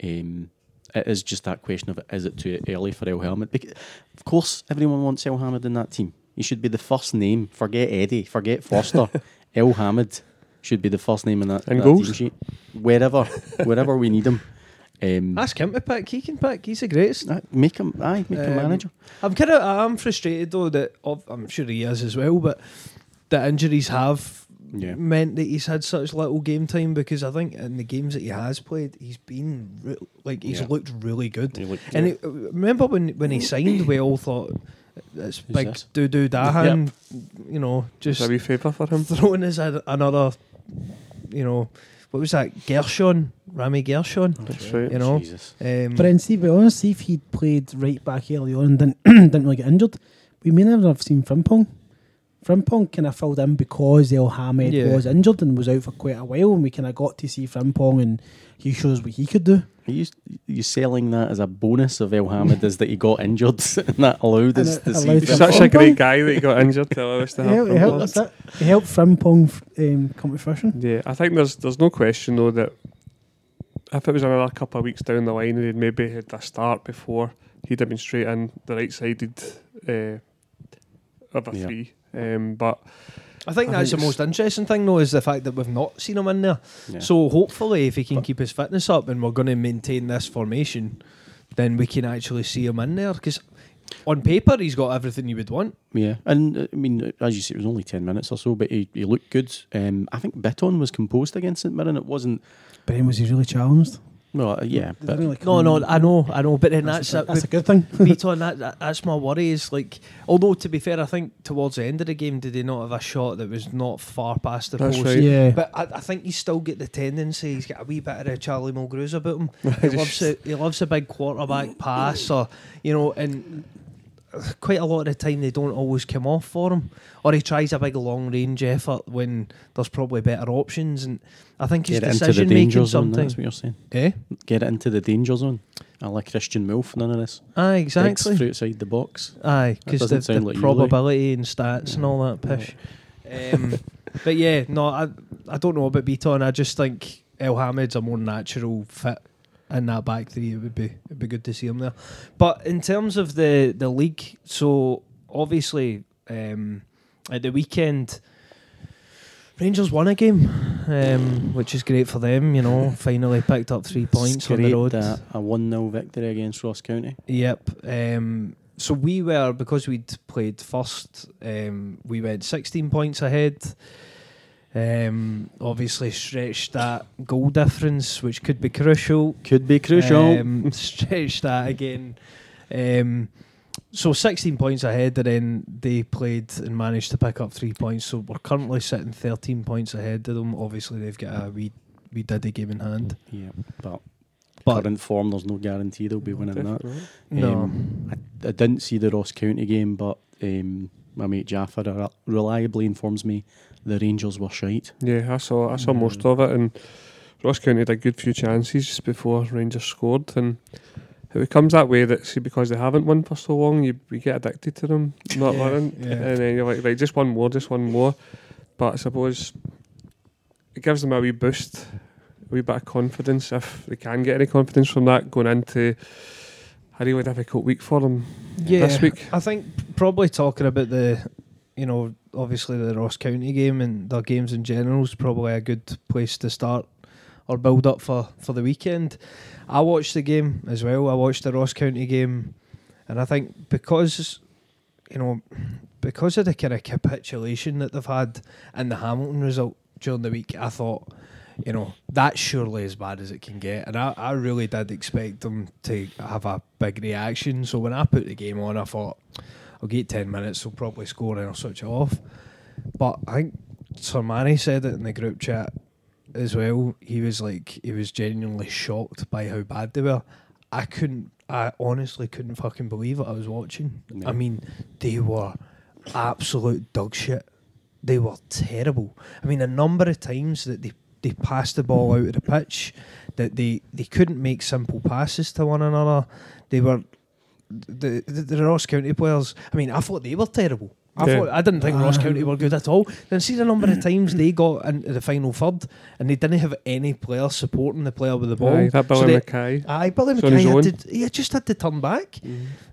B: um, it is just that question of is it too early for Elhamed? Bec- Of course, everyone wants Elhamed in that team. He should be the first name. Forget Eddie. Forget Forster. Elhamed should be the first name in that,
D: And
B: that
D: goals?
B: team sheet. Wherever, wherever we need him. Um,
A: Ask him to pick. He can pick. He's the greatest.
B: uh, make him, aye, make him
A: Um,
B: manager.
A: I'm kind of, I'm frustrated though that of, I'm sure he is as well, but the injuries have
B: Yeah.
A: meant that he's had such little game time because I think in the games that he has played, he's been re- like he's
B: Yeah.
A: looked really good.
B: He look-
A: And it, remember when when he signed, we all thought it's
B: Who's
A: big
B: this?
A: doo doo Dahan, you know,
D: Just
A: just
D: a wee favour for him.
A: throwing us a, another, you know, what was that? Gershon, Rami Gershon.
D: That's right.
A: You know,
B: Jesus.
A: Um,
C: But then, see, to be honest, if he'd played right back early on and didn't, didn't really get injured, we may never have seen Frimpong. Frimpong kind of filled in because Elhamed
A: Yeah.
C: was injured and was out for quite a while, and we kind of got to see Frimpong, and he shows what he could do.
B: Are you, you selling that as a bonus of Elhamed is that he got injured and that allowed us to see
D: He's
C: Frimpong.
D: such a great guy that he got injured to allow us to
C: He
D: have
C: helped, he
D: him.
C: helped, that's. He helped Frimpong um, come to fruition.
D: Yeah, I think there's there's no question though that if it was another couple of weeks down the line and he'd maybe had a start before, he'd have been straight in the right sided uh, of a
B: Yeah.
D: three. Um, but
A: I think
D: I
A: that's
D: think
A: the most interesting thing, though, is the fact that we've not seen him in there.
B: Yeah.
A: So hopefully, if he can keep his fitness up and we're going to maintain this formation, then we can actually see him in there. Because on paper, he's got everything you would want.
B: yeah, and uh, I mean, as you say, it was only ten minutes or so, but he, he looked good. Um, I think Bitton was composed against St Mirren. It wasn't.
C: But then was he really challenged?
B: Well, uh, yeah, but
C: he really
A: No, no, I know, I know, but then that's,
C: that's, a,
A: that's
C: that's a good thing.
A: Bitton, that, that that's my worry. Is like, although to be fair, I think towards the end of the game, did he not have a shot that was not far past the
D: That's
A: post?
D: right.
C: yeah.
A: But I, I think he's still get the tendency. He's got a wee bit of a Charlie Mulgrews about him. He loves a, he loves a big quarterback pass, or you know, and quite a lot of the time they don't always come off for him, or he tries a big long range effort when there's probably better options. And I think his
B: get it into the
A: decision
B: danger
A: making
B: zone.
A: sometimes.
B: That's what you're saying.
A: Eh?
B: Get it into the danger zone. I like Christian Milf. None of this.
A: Aye,
B: Digs
A: exactly.
B: through outside the box.
A: Aye,
B: That
A: because
B: doesn't
A: the,
B: sound
A: the
B: like you,
A: probability and stats and all that pish. Um, but yeah, no, I I don't know about Bitton. I just think Elhamed's a more natural fit in that back three. It would be it'd be good to see him there. But in terms of the the league, so obviously um, at the weekend, Rangers won a game, um, which is great for them. You know, finally picked up three points on the road.
B: A, a 1 0 victory against Ross County.
A: Yep. Um, so we were because we'd played first. Um, we went 16 points ahead. Um, obviously stretch that goal difference, which could be crucial.
B: Could be crucial.
A: Um, stretched that again. Um, so 16 points ahead, and then they played and managed to pick up three points. So we're currently sitting 13 points ahead of them. Obviously, they've got a wee, wee diddy game in hand.
B: yeah, but,
A: But
B: current form, there's no guarantee they'll be winning that.
A: No,
B: Um, I, I didn't see the Ross County game, but um, my mate Jaffa reliably informs me the Rangers were shite.
D: Yeah, I saw I saw
B: Mm.
D: most of it, and Ross County had a good few chances just before Rangers scored, and it becomes that way that see because they haven't won for so long, you you get addicted to them not
A: Yeah,
D: winning,
A: yeah.
D: and then you're like, right, just one more, just one more. But I suppose it gives them a wee boost, a wee bit of confidence if they can get any confidence from that going into a really difficult week for them
A: yeah.
D: this week.
A: I think probably talking about the, you know, obviously the Ross County game and their games in general is probably a good place to start or build up for, for the weekend. I watched the game as well. I watched the Ross County game, and I think because, you know, because of the kind of capitulation that they've had in the Hamilton result during the week, I thought, you know, that's surely as bad as it can get. And I, I really did expect them to have a big reaction. So when I put the game on, I thought, I'll get 10 minutes, they'll probably score and I'll switch it off. But I think Sir Manny said it in the group chat as well. He was like, he was genuinely shocked by how bad they were. I couldn't, I honestly couldn't fucking believe what I was watching.
B: Yeah.
A: I mean, they were absolute dog shit. They were terrible. I mean, a number of times that they, they passed the ball out of the pitch, that they, they couldn't make simple passes to one another. They were the, the the Ross County players. I mean, I thought they were terrible. I
D: Yeah.
A: thought I didn't think Ross
C: Ah.
A: County were good at all. Then see the number of times they got into the final third and they didn't have any player supporting the player with the ball.
D: Aye, that
A: So
D: Billy
A: they-
D: Mackay.
A: Aye, Billy
D: It's on his
A: Mackay
D: own.
A: had to, he just had to turn back.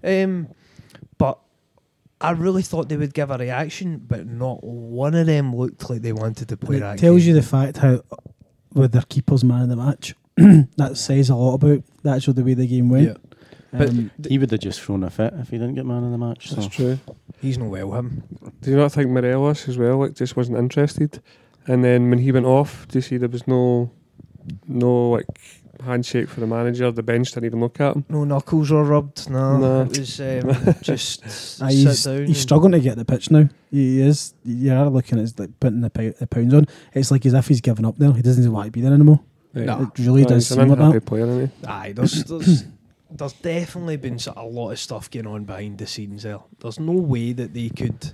A: Um, but I really thought they would give a reaction, but not one of them looked like they wanted to play
C: It
A: that.
C: tells
A: game.
C: you the fact how with their keeper's man of the match. that says a lot about the actual the way the game went.
A: Yeah. But
C: Um,
B: He would have just thrown a fit if he didn't get man of the match. So.
D: That's true.
A: he's no well him.
D: Do you not think Morelos as well? Like, just wasn't interested. And then when he went off, do you see there was no, no like handshake for the manager? The bench didn't even look at him.
A: No knuckles were rubbed. No,
D: No.
A: it was um, just
C: Ah,
A: sit
C: he's,
A: down.
C: he's struggling to get the pitch now. He is. You are looking at his, like putting the, pou- the pounds on. It's like as if he's given up there. He doesn't even want to be there anymore.
A: No.
C: It really
D: Aye,
C: does
D: he's
C: seem
D: an
C: like
D: unhappy
C: that.
D: player, isn't he?
A: Aye, there's there's there's definitely been sort of a lot of stuff going on behind the scenes there. There's no way that they could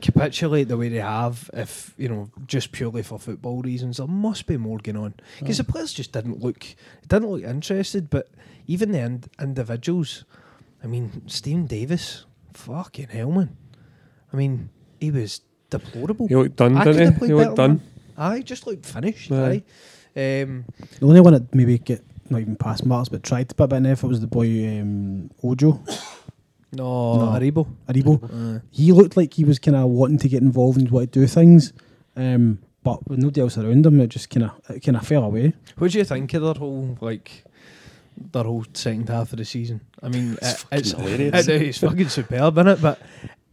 A: capitulate the way they have if you know just purely for football reasons. There must be more going on because the players just didn't look didn't look interested. But even the ind- individuals, I mean, Steven Davis, fucking hell, man. I mean, he was deplorable.
D: He looked done,
A: I
D: didn't he? He looked done.
A: Aye, just looked finished.
D: Aye.
A: Aye. Um,
C: The only one that maybe get not even past marks but tried to put a bit in effort was the boy um, Ojo
A: no,
C: No.
A: Aribo.
C: Aribo.
A: Aye.
C: He looked like he was kind of wanting to get involved and want to do things, um, but with nobody else around him, it just kind of kind of fell away.
A: What do you think of their whole like their whole second half of the season? I mean,
B: It's
A: it-
B: fucking
A: it's
B: hilarious.
A: it- it's fucking superb, is it? But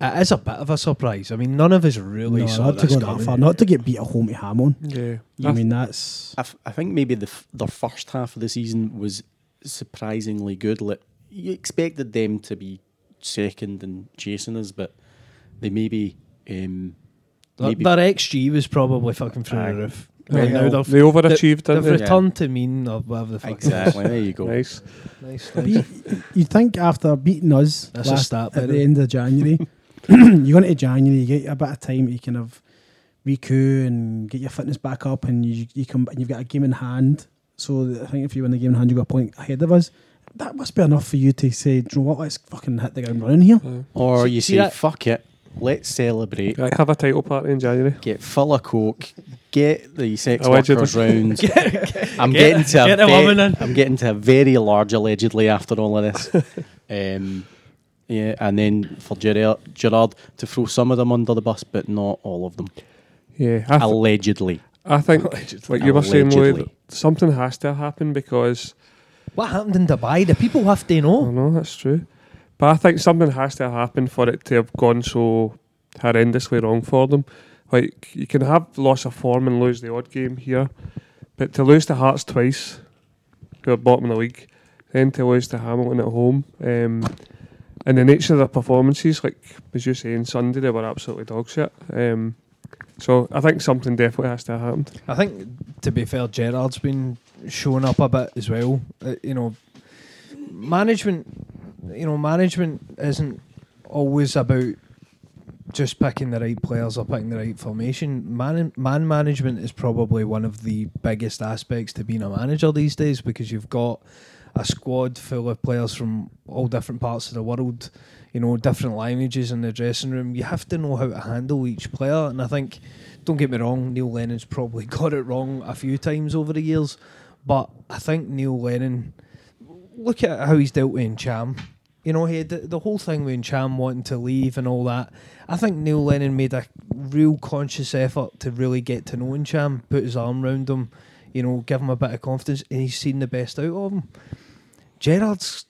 A: it is a bit of a surprise. I mean, none of us really
C: no,
A: saw
C: not to
A: this
C: go that
A: coming.
C: far, not to get beat at home to Hamon.
D: Yeah.
C: I mean, that's
B: I, f- I think maybe the f- their first half of the season was surprisingly good. Like you expected them to be second and chasing us, but they maybe um,
A: Their,
B: maybe
A: their XG was probably fucking through the roof.
C: Well,
A: Right now they've,
D: they overachieved,
A: they've
D: they?
A: returned to mean or whatever the fuck.
B: exactly. there you go.
D: Nice.
A: Nice. Nice.
C: you, you'd think after beating us
A: That's
C: last-
A: start,
C: at the
A: the
C: end of January, you go into January, you get a bit of time to kind of recoup and get your fitness back up, and you you come and you've got a game in hand. So I think if you win the game in hand, you got a point ahead of us. That must be enough for you to say, you know what? Let's fucking hit the ground running here."
D: Aye.
B: Or
A: See-
B: you say,
A: that-
B: "Fuck it, let's celebrate."
D: Right, have a title party in January.
B: Get full of coke. Get the sex
D: Allegedly.
B: workers round. I'm
A: Get-
B: getting to a
A: get the
B: ve-
A: woman in.
B: I'm getting to a very large allegedly after all of this. um, Yeah, and then for Gerrard, Gerrard to throw some of them under the bus, but not all of them.
D: Yeah, I, th-
B: Allegedly.
D: I think, allegedly. like you were saying, Lloyd,
B: Allegedly.
D: something has to happen because
A: What happened in Dubai? The people have to
D: I
A: know.
D: know that's true. But I think something has to happen for it to have gone so horrendously wrong for them. Like you can have loss of form and lose the odd game here, but to lose to Hearts twice, who are bottom of the league, then to lose to Hamilton at home, um, and the nature of their performances, like as you saying, Sunday they were absolutely dog shit. Um, so I think something definitely has to have happened.
A: I think, to be fair, Gerrard's been showing up a bit as well. Uh, you know, management. You know, management isn't always about just picking the right players or picking the right formation. Man, man management is probably one of the biggest aspects to being a manager these days because you've got a squad full of players from all different parts of the world. You know, different languages in the dressing room. You have to know how to handle each player, and I think don't get me wrong, Neil Lennon's probably got it wrong a few times over the years, but I think Neil Lennon, look at how he's dealt with Cham. You know, he had the, whole thing with Cham wanting to leave and all that. I think Neil Lennon made a real conscious effort to really get to know Cham, put his arm round him, you know, give him a bit of confidence, and he's seen the best out of him. Gerrard's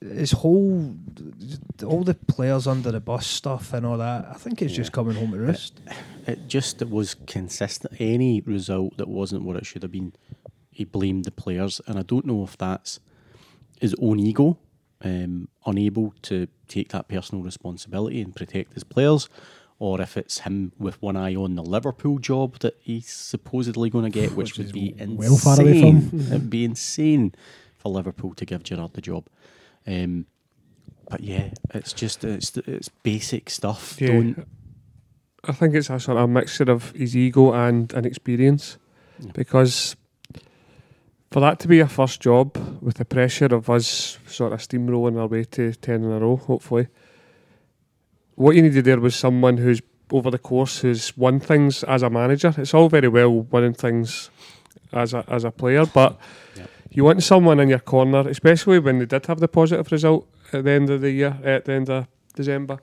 A: his whole all the players under the bus stuff and all that. I think it's just coming home to roost.
B: It just it was consistent. Any result that wasn't what it should have been, he blamed the players, and I don't know if that's his own ego, um, unable to take that personal responsibility and protect his players, or if it's him with one eye on the Liverpool job that he's supposedly going to get, which,
C: Which
B: would be insane.
C: well far away from.
B: It'd be insane for Liverpool to give Gerrard the job. Um, but yeah, it's just it's it's basic stuff.
D: Yeah.
B: Don't
D: I think it's a sort of a mixture of his ego and inexperience
B: Yeah.
D: because for that to be a first job with the pressure of us sort of steamrolling our way to 10 in a row, hopefully, what you needed there was someone who's over the course who's won things as a manager. It's all very well winning things as a, as a player, but
B: Yep.
D: You want someone in your corner, especially when they did have the positive result at the end of the year, at the end of December.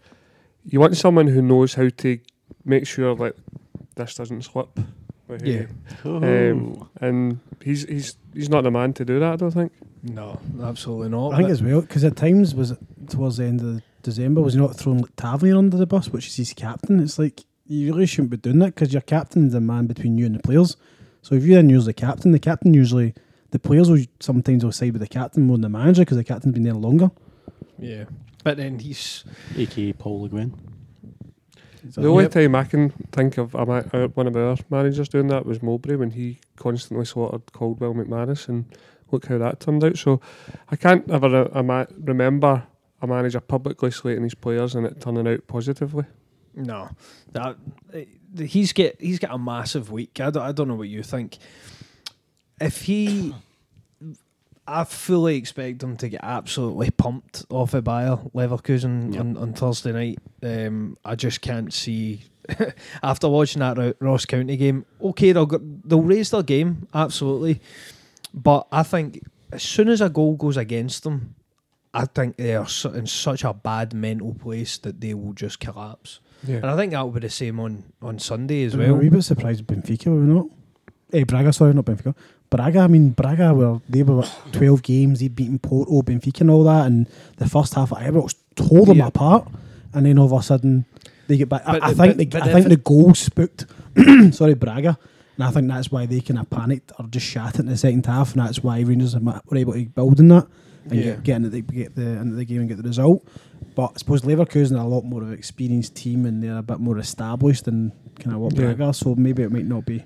D: You want someone who knows how to make sure like this doesn't slip. with
A: Yeah.
D: Um, and he's he's he's not the man to do that. I don't think.
A: No, absolutely not.
C: I think
A: but-
C: as well because at times was it towards the end of December was he not throwing like, Tavernier under the bus, which is his captain. It's like you really shouldn't be doing that because your captain is the man between you and the players. So if you then use the captain, the captain usually the players will sometimes will side with the captain more than the manager because the captain's been there longer.
A: Yeah, but then he's
B: aka Paul Le Guen.
D: The only
A: Yep.
D: time I can think of a ma- uh, one of our managers doing that was Mowbray when he constantly slaughtered Caldwell McManus, and look how that turned out. So I can't ever uh, ima- remember a manager publicly slating his players and it turning out positively.
A: no. That eh, he's get he's got a massive week. I don't, I don't know what you think. If he, I fully expect him to get absolutely pumped off of Bayer Leverkusen
B: Yep.
A: on, on Thursday night. Um, I just can't see. after watching that Ross County game, okay, they'll go, they'll raise their game absolutely, but I think as soon as a goal goes against them, I think they are su- in such a bad mental place that they will just collapse. And I think that will be the same on, on Sunday as
C: We were
A: well.
C: a wee bit surprised Benfica, were we not? Eh, Braga, sorry, not Benfica. Braga, I mean, Braga were they were 12 games, they'd beaten Porto, Benfica, and all that, and the first half of Ibrox tore them
A: Yeah.
C: apart, and then all of a sudden they get back. I,
A: But
C: I
A: the-
C: think
A: but-
C: the,
A: but
C: I think the goal spooked, sorry, Braga, and I think that's why they kind of panicked or just shat it in the second half, and that's why Rangers were able to build on that and
A: Yeah.
C: get, get, into the, get the into the game and get the result. But I suppose Leverkusen are a lot more of an experienced team and they're a bit more established than kind of what
D: Yeah.
C: Braga. So maybe it might not be.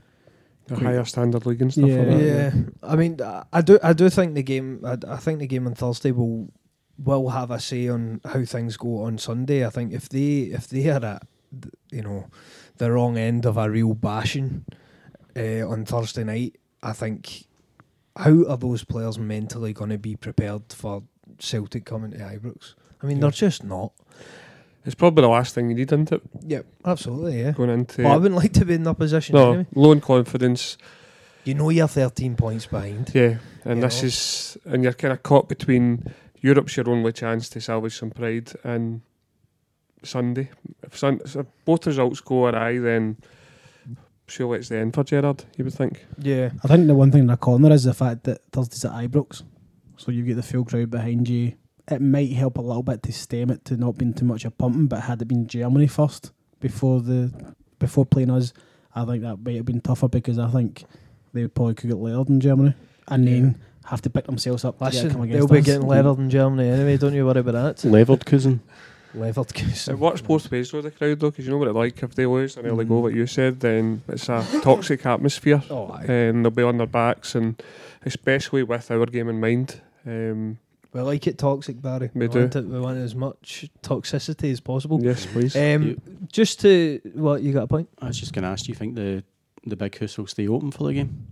D: The
C: Quick.
D: higher standard league and stuff
C: Yeah.
D: like that.
A: Yeah, I mean, I- I do, I do think the game. I, I think the game on Thursday will will have a say on how things go on Sunday. I think if they if they are at you know the wrong end of a real bashing uh, on Thursday night, I think how are those players mentally going to be prepared for Celtic coming to Ibrox? I mean,
D: Yeah.
A: they're just not.
D: It's probably the last thing you need, isn't it?
A: Yep, absolutely. Yeah.
D: Going into
A: Well, I wouldn't like to be in that position.
D: no
A: anyway.
D: low in confidence.
A: You know you're 13 points behind.
D: Yeah, and
A: You
D: this
A: know?
D: is and you're kind of caught between Europe's your only chance to salvage some pride. And Sunday, if, Sun, if both results go awry, then surely it's the end for Gerrard. You would think.
A: Yeah.
C: I think the one thing in the corner is the fact that Thursday's at Ibrox, so you get the full crowd behind you. It might help a little bit to stem it to not being too much of pumping, but had it been Germany first before the before playing us, I think that might have been tougher because I think they probably could get layered in Germany and then have to pick themselves up to get
A: Listen,
C: come
A: they'll
C: against
A: be
C: us.
A: getting leathered in Germany anyway. Don't you worry about that.
B: Leverkusen.
A: Levered goose.
D: It works both ways though, the crowd though, because you know what it's like if they lose an early goal, like you said, then it's a toxic atmosphere.
A: Oh,
D: and they'll be on their backs, and especially with our game in mind. Um,
A: we like it toxic, Barry.
D: We
A: want
D: do.
A: it, we want as much toxicity as possible.
D: yes, please.
A: Um,
B: You-
A: just to what you got a point?
B: I was just going to ask, do you think the the big house will stay open for the game?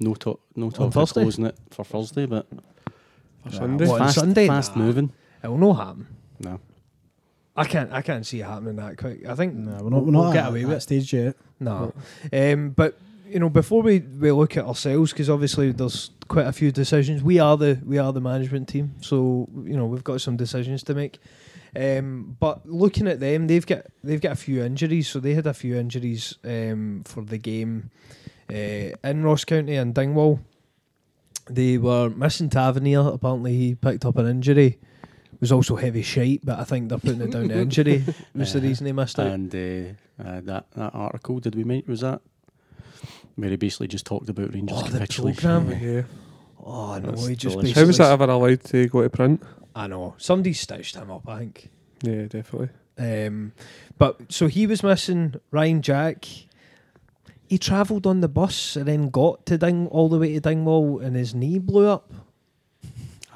B: No talk, no talk of
A: Thursday?
B: closing it for Thursday, but
D: for
C: Nah,
D: Sunday.
A: what?
B: Fast,
A: Sunday?
B: fast
A: Nah.
B: moving.
A: It will not happen.
B: No,
A: I can't. I can't see it happening that quick. I think
C: No, we're not, we're
A: we'll
C: not
A: get
C: at
A: away
C: that
A: with it.
C: stage yet.
A: No. Um, but you know, before we, we look at ourselves, because obviously there's quite a few decisions. We are the we are the management team, so you know we've got some decisions to make. Um, but looking at them, they've got they've got a few injuries. So they had a few injuries um, for the game uh, in Ross County and Dingwall. They were missing Tavernier. Apparently, he picked up an injury. It was also heavy shite, but I think they're putting it down to injury. Was the
B: Uh,
A: reason he missed out.
B: and uh, uh, that that article did we make was that where he basically just talked about Rangers
A: Oh, the programme.
D: yeah.
A: Oh no,
B: That's
A: he just
B: delicious.
D: How was that ever allowed to go to print?
A: I know. Somebody stitched him up, I think.
D: Yeah, definitely.
A: Um, but so he was missing Ryan Jack. He travelled on the bus and then got to Ding all the way to Dingwall and his knee blew up.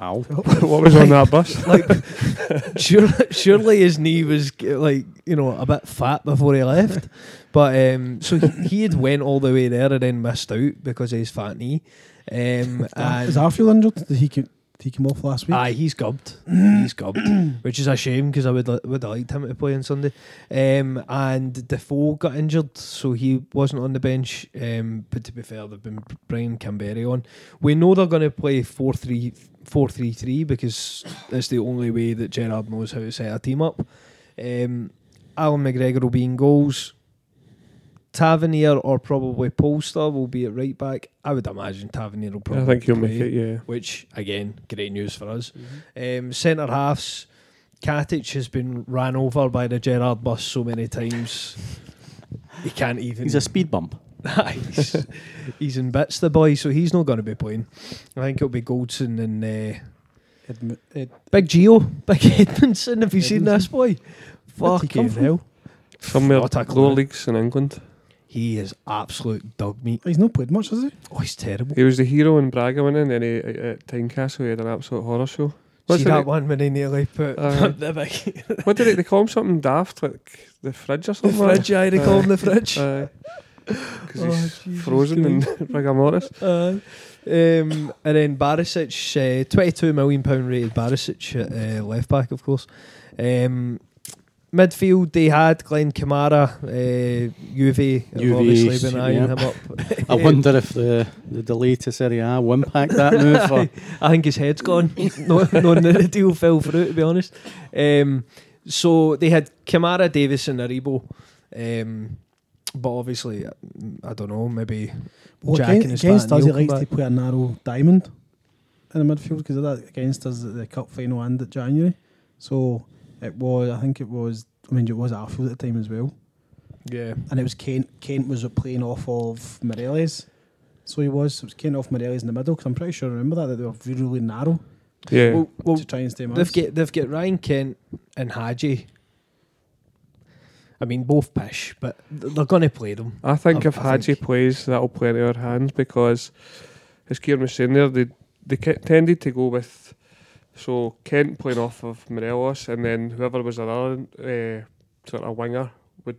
B: Ow.
D: what was on that bus?
A: Like, surely, surely his knee was like you know a bit fat before he left. But um, so he, he had went all the way there and then missed out because of his fat knee. Um, and
C: Is Arfield injured? Did he come, did he come off last week?
A: Aye, he's gubbed. he's gubbed, which is a shame because I would li- would have liked him to play on Sunday. Um, and Defoe got injured, so he wasn't on the bench. Um, but to be fair, they've been bringing Kamberi on. We know they're going to play 4-3 4-3-3 because it's the only way that Gerrard knows how to set a team up. Um, Allan McGregor will be in goals. Tavernier or probably Polster will be at right back. I would imagine Tavernier will probably
D: I think he'll
A: play
D: make it. Yeah.
A: which again, great news for us. Um, Centre halves, Katic has been ran over by the Gerrard bus so many times. He can't even.
B: He's a speed bump.
A: He's, he's in bits, the boy, so he's not going to be playing. I think it'll be Goldson and uh,
C: Edm- Ed-
A: Big Geo, Big Edmundson. Have you seen this boy?
C: Where'd he
A: Fucking
C: from?
A: hell.
D: Somewhere
A: What a clue.
D: lower leagues in England.
A: He is absolute dog meat.
C: he's not played much, has he?
A: Oh, he's terrible.
D: He was the hero in Braga winning, and then he, at Tynecastle he had an absolute horror show.
A: See
D: What's the
A: that
D: name?
A: one when he nearly put
D: Aye.
A: the big
D: What did they, they call him? Something daft, like the fridge or
A: the
D: something.
A: fridge. Aye, they call him the fridge.
D: Because
A: Oh,
D: he's
A: Jesus
D: frozen in rigor mortis.
A: Uh, um, and then Barisic, uh, twenty-two million pound rated Barisic at uh, left back, of course. Um, midfield, they had Glen Kamara, uh, Juve, have
B: Juve,
A: obviously been eyeing
B: yeah.
A: him up.
B: I wonder if the, the delay to Serie A will impact that move. Or,
A: I think his head's gone. no, no, the deal fell through, to be honest. Um, so they had Kamara, Davis, and Aribo. Um, but obviously, I don't know, maybe
C: Well,
A: Jack
C: against,
A: and his
C: against
A: fat
C: us, he
A: Neil
C: likes
A: come
C: to play a narrow diamond in the midfield because of that against us at the cup final and at January. So it was, I think it was, I mean, it was Arfield at the time as well.
A: yeah.
C: And it was Kent. Kent was playing off of Morelos. So he was. So it was Kent off Morelos in the middle because I'm pretty sure I remember that, that they were really, really narrow
D: Yeah.
A: Well, well,
C: to try and stay
A: They've
C: mass.
A: got they've got Ryan Kent and Hagi. I mean, both pish, but they're going to play them.
D: I think
A: I-
D: if
A: I
D: Hagi
A: think-
D: plays, that'll play into our hands because, as Ciaran was saying there, they they tended to go with so Kent playing off of Morelos, and then whoever was another uh, sort of winger would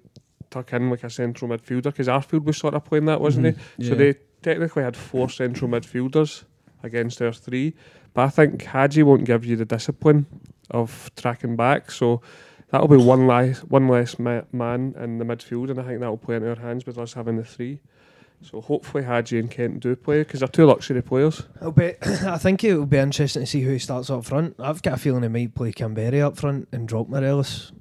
D: tuck in like a central midfielder because Arfield was sort of playing that, wasn't
C: Mhm.
D: he? So they technically had four central midfielders against our three, but I think Hagi won't give you the discipline of tracking back, so. That'll be one less one less ma- man in the midfield, and I think that'll play into our hands with us having the three. So hopefully Hagi and Kent do play because they're two luxury players.
A: It'll be, I think it will be interesting to see who starts up front. I've got a feeling he might play Kamberi up front and drop Morelos.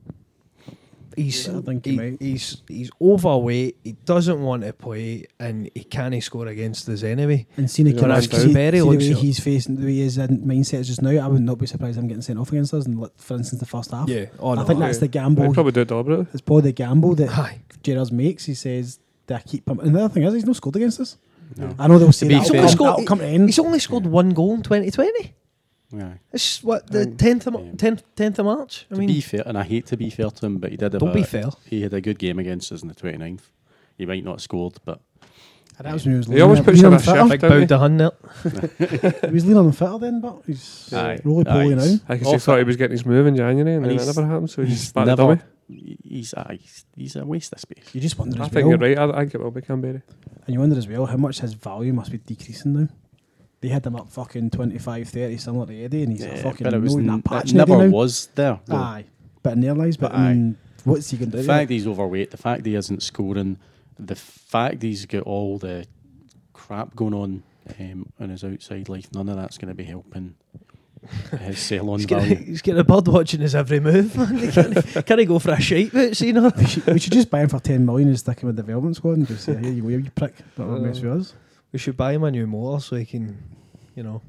A: He's
C: Yeah, I think he
A: he- he's he's overweight. He doesn't want to play, and he can't score against us anyway.
C: And seeing the,
D: gonna
C: see,
D: have
C: see
D: to.
A: Barry
C: the
A: looks
C: way
A: it.
C: he's facing, the way his in- mindset is just now, I would not be surprised him getting sent off against us. And like, for instance, the first half.
A: Yeah, oh,
C: I
A: no.
C: think that's the
D: I'd
C: gamble.
D: probably do it deliberately.
C: It's probably the gamble that
A: Aye.
C: Gerrard makes. He says that I keep him. And the other thing is, he's not scored against us.
B: No.
C: I know they'll say
B: be
C: that'll,
B: fair-
C: come,
A: He's only
C: that'll come.
A: He's only scored one goal in 2020.
B: Yeah.
A: It's what the
D: Um,
A: tenth of tenth tenth of March. I
B: to
A: mean,
B: be fair, and I hate to be fair to him, but he did have
A: don't
B: a,
A: be fair.
B: He had a good game against us on the 29th. He might not have scored, but
C: And that was when he was
D: He always
C: leaning-
D: puts in a
C: on fitter.
D: shift.
A: Big
D: don't
A: bow
D: he?
A: to hun there.
C: He was leaning on the fitter then, but he's
B: Aye.
C: roly poly now.
D: I guess he
B: off
D: thought he was getting his move in January and,
B: And
D: then it
B: he's-
D: never happened. So he's,
B: he's
D: back to
B: never.
D: dummy.
B: He's, aye, he's he's a waste of space.
C: You just wonder
D: I
C: as
D: think
C: well,
D: you're right. I, I think it will be Kamberi.
C: and you wonder as well how much his value must be decreasing now. They had him up fucking 25, 30, similar to Eddie, and he's a
B: Yeah,
C: fucking
B: but it was
C: no,
B: n-
C: not
B: it
C: patching
B: never
C: now.
B: was there. though.
C: Aye, bit in their lives, but,
B: But
C: I mean, what's he going to do?
B: The fact he's overweight, the fact he isn't scoring, the fact he's got all the crap going on um, on his outside life, none of that's going to be helping his sell on
A: He's getting,
B: value.
A: he's getting a bird watching his every move, man. Can't, can't he go for a shite boot, you know?
C: we, should, we should just buy him for 10 million and stick him with the development squad and just say, here you go, you prick. That will mess with us.
A: We should buy him a new motor so he can, you know,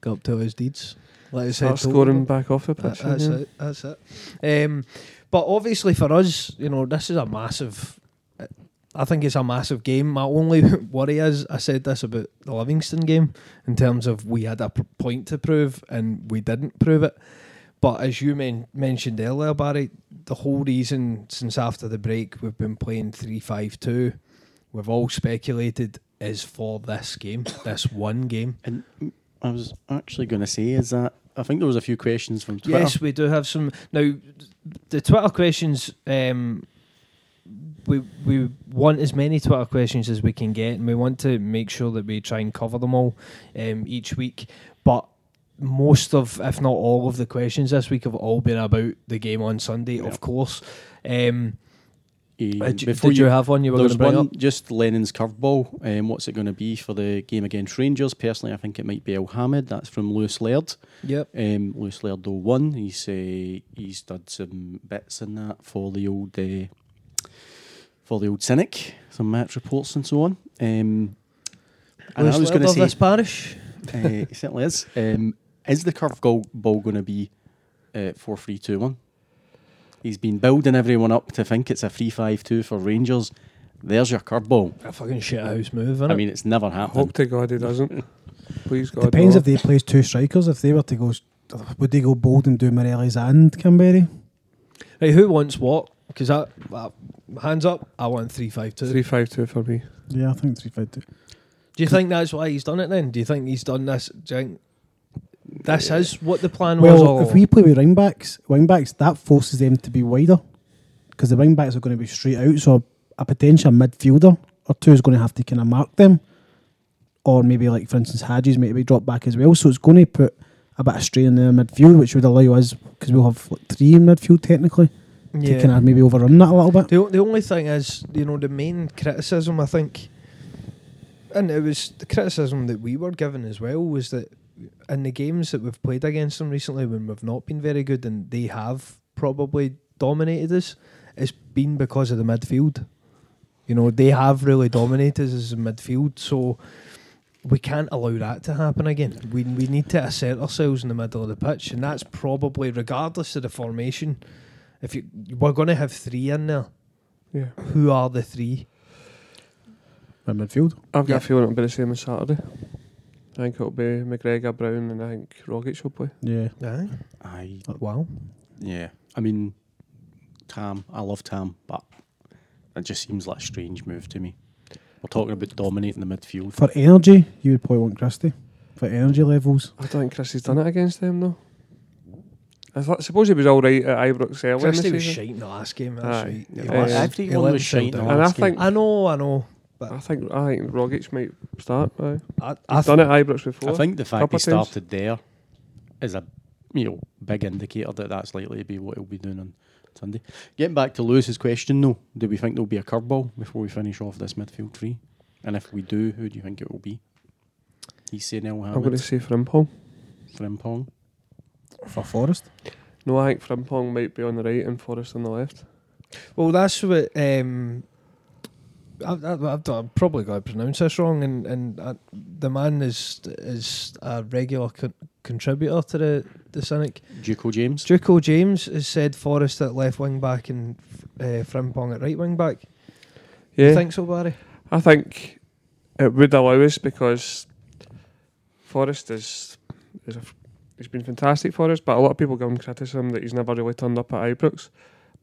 A: go up to his deeds. Like I said,
D: Start scoring back off the pitch.
A: That, that's
D: yeah.
A: it. That's it. Um, but obviously for us, you know, this is a massive. I think it's a massive game. My only worry is I said this about the Livingston game in terms of we had a point to prove and we didn't prove it. But as you men- mentioned earlier, Barry, the whole reason since after the break we've been playing three five two, we've all speculated is for this game, this one game.
B: And I was actually going to say, is that I think there was a few questions from Twitter.
A: Yes, we do have some. Now, the Twitter questions, um, we we want as many Twitter questions as we can get, and we want to make sure that we try and cover them all um, each week. But most of, if not all of the questions this week have all been about the game on Sunday,
B: Yeah.
A: of course. Um,
B: He-
A: uh, d-
B: before
A: did you, have one you were going to bring
B: one
A: up?
B: just Lennon's curveball. Um, what's it going to be for the game against Rangers? Personally, I think it might be Elhamed. That's from Lewis Laird.
A: Yep.
B: Um, Lewis Laird 01. He's uh, he's done some bits in that for the old uh, for the old cynic, some match reports and so on. Um, and I was going to say,
A: this parish.
B: uh, it certainly is. Um, is the curve goal ball going to be uh, four three two one? He's been building everyone up to think it's a three five two for Rangers. There's your curveball.
A: A fucking shit house move, innit?
B: I mean, it's never happened.
D: Hope to God he doesn't. Please God.
C: Depends
D: no.
C: if they plays two strikers. If they were to go, would they go bold and do Morelos and Kamberi?
A: right, who wants what? Because I, uh, hands up, I want three five two.
D: three five two for me.
C: Yeah, I think three five two.
A: Do you think that's why he's done it then? Do you think he's done this? Do you think this is what the plan was?
C: Well, if we play with wing backs, wing backs that forces them to be wider because the wing backs are going to be straight out. So a potential midfielder or two is going to have to kind of mark them, or maybe like for instance Hagi's maybe drop back as well. So it's going to put a bit of strain in their midfield, which would allow us because we'll have like three in midfield technically to kind of maybe overrun that a little bit.
A: the, the only thing is, you know, the main criticism I think, and it was the criticism that we were given as well was that in the games that we've played against them recently, when we've not been very good and they have probably dominated us, it's been because of the midfield. You know, they have really dominated us as a midfield, so we can't allow that to happen again. We we need to assert ourselves in the middle of the pitch, and that's probably regardless of the formation. If you we're going to have three in there,
D: Yeah.
A: who are the three?
C: In midfield,
D: I've got
A: Yeah.
D: a feeling it'll be the same as Saturday. I think it'll be McGregor, Brown, and I think Rogic will play.
C: yeah.
A: Aye.
B: I
A: Wow.
B: yeah. I mean, Tam. I love Tam, but it just seems like a strange move to me. We're talking about dominating the midfield.
C: For energy, you would probably want Christie. For energy levels,
D: I don't think Chris has done it against them though. I thought, suppose he was all right at Ibrox early in the
A: Christie was shite in the last game. That's
D: Aye.
A: right.
D: Yeah,
A: He
D: well,
A: was.
B: everyone was shite in the
A: down.
D: And I
B: last game.
D: think
A: I know, I know,
D: I think I think Rogic might start. Aye.
A: I, I
D: He's done it at Ibrox before.
B: I think the fact he
D: of times.
B: started there is a you know big indicator that that's likely to be what he'll be doing on Sunday. Getting back to Lewis's question though, do we think there'll be a curveball before we finish off this midfield three? And if we do, who do you think it will be? He's saying El
D: I'm going to say Frimpong.
B: Frimpong.
C: for Forrest.
D: No, I think Frimpong might be on the right and Forrest on the left.
A: Well, that's what. Um, I, I, I've, I've probably got to pronounce this wrong, and and uh, the man is is a regular con- contributor to the the Cynic.
B: Duco James.
A: Duco James has said Forrest at left wing back and uh, Frimpong at right wing back.
D: Yeah,
A: You think so, Barry?
D: I think it would allow us because Forrest is is a, he's been fantastic for us, but a lot of people give him criticism that he's never really turned up at Ibrox.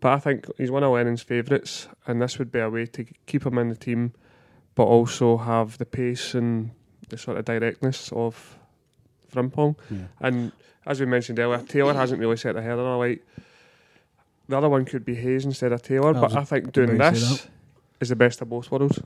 D: But I think he's one of Lennon's favourites, and this would be a way to keep him in the team, but also have the pace and the sort of directness of Frimpong.
B: Yeah.
D: And as we mentioned earlier, Taylor hasn't really set the header alight. The other one could be Hayes instead of Taylor, but I think doing
C: about to say
D: this is the best of both worlds.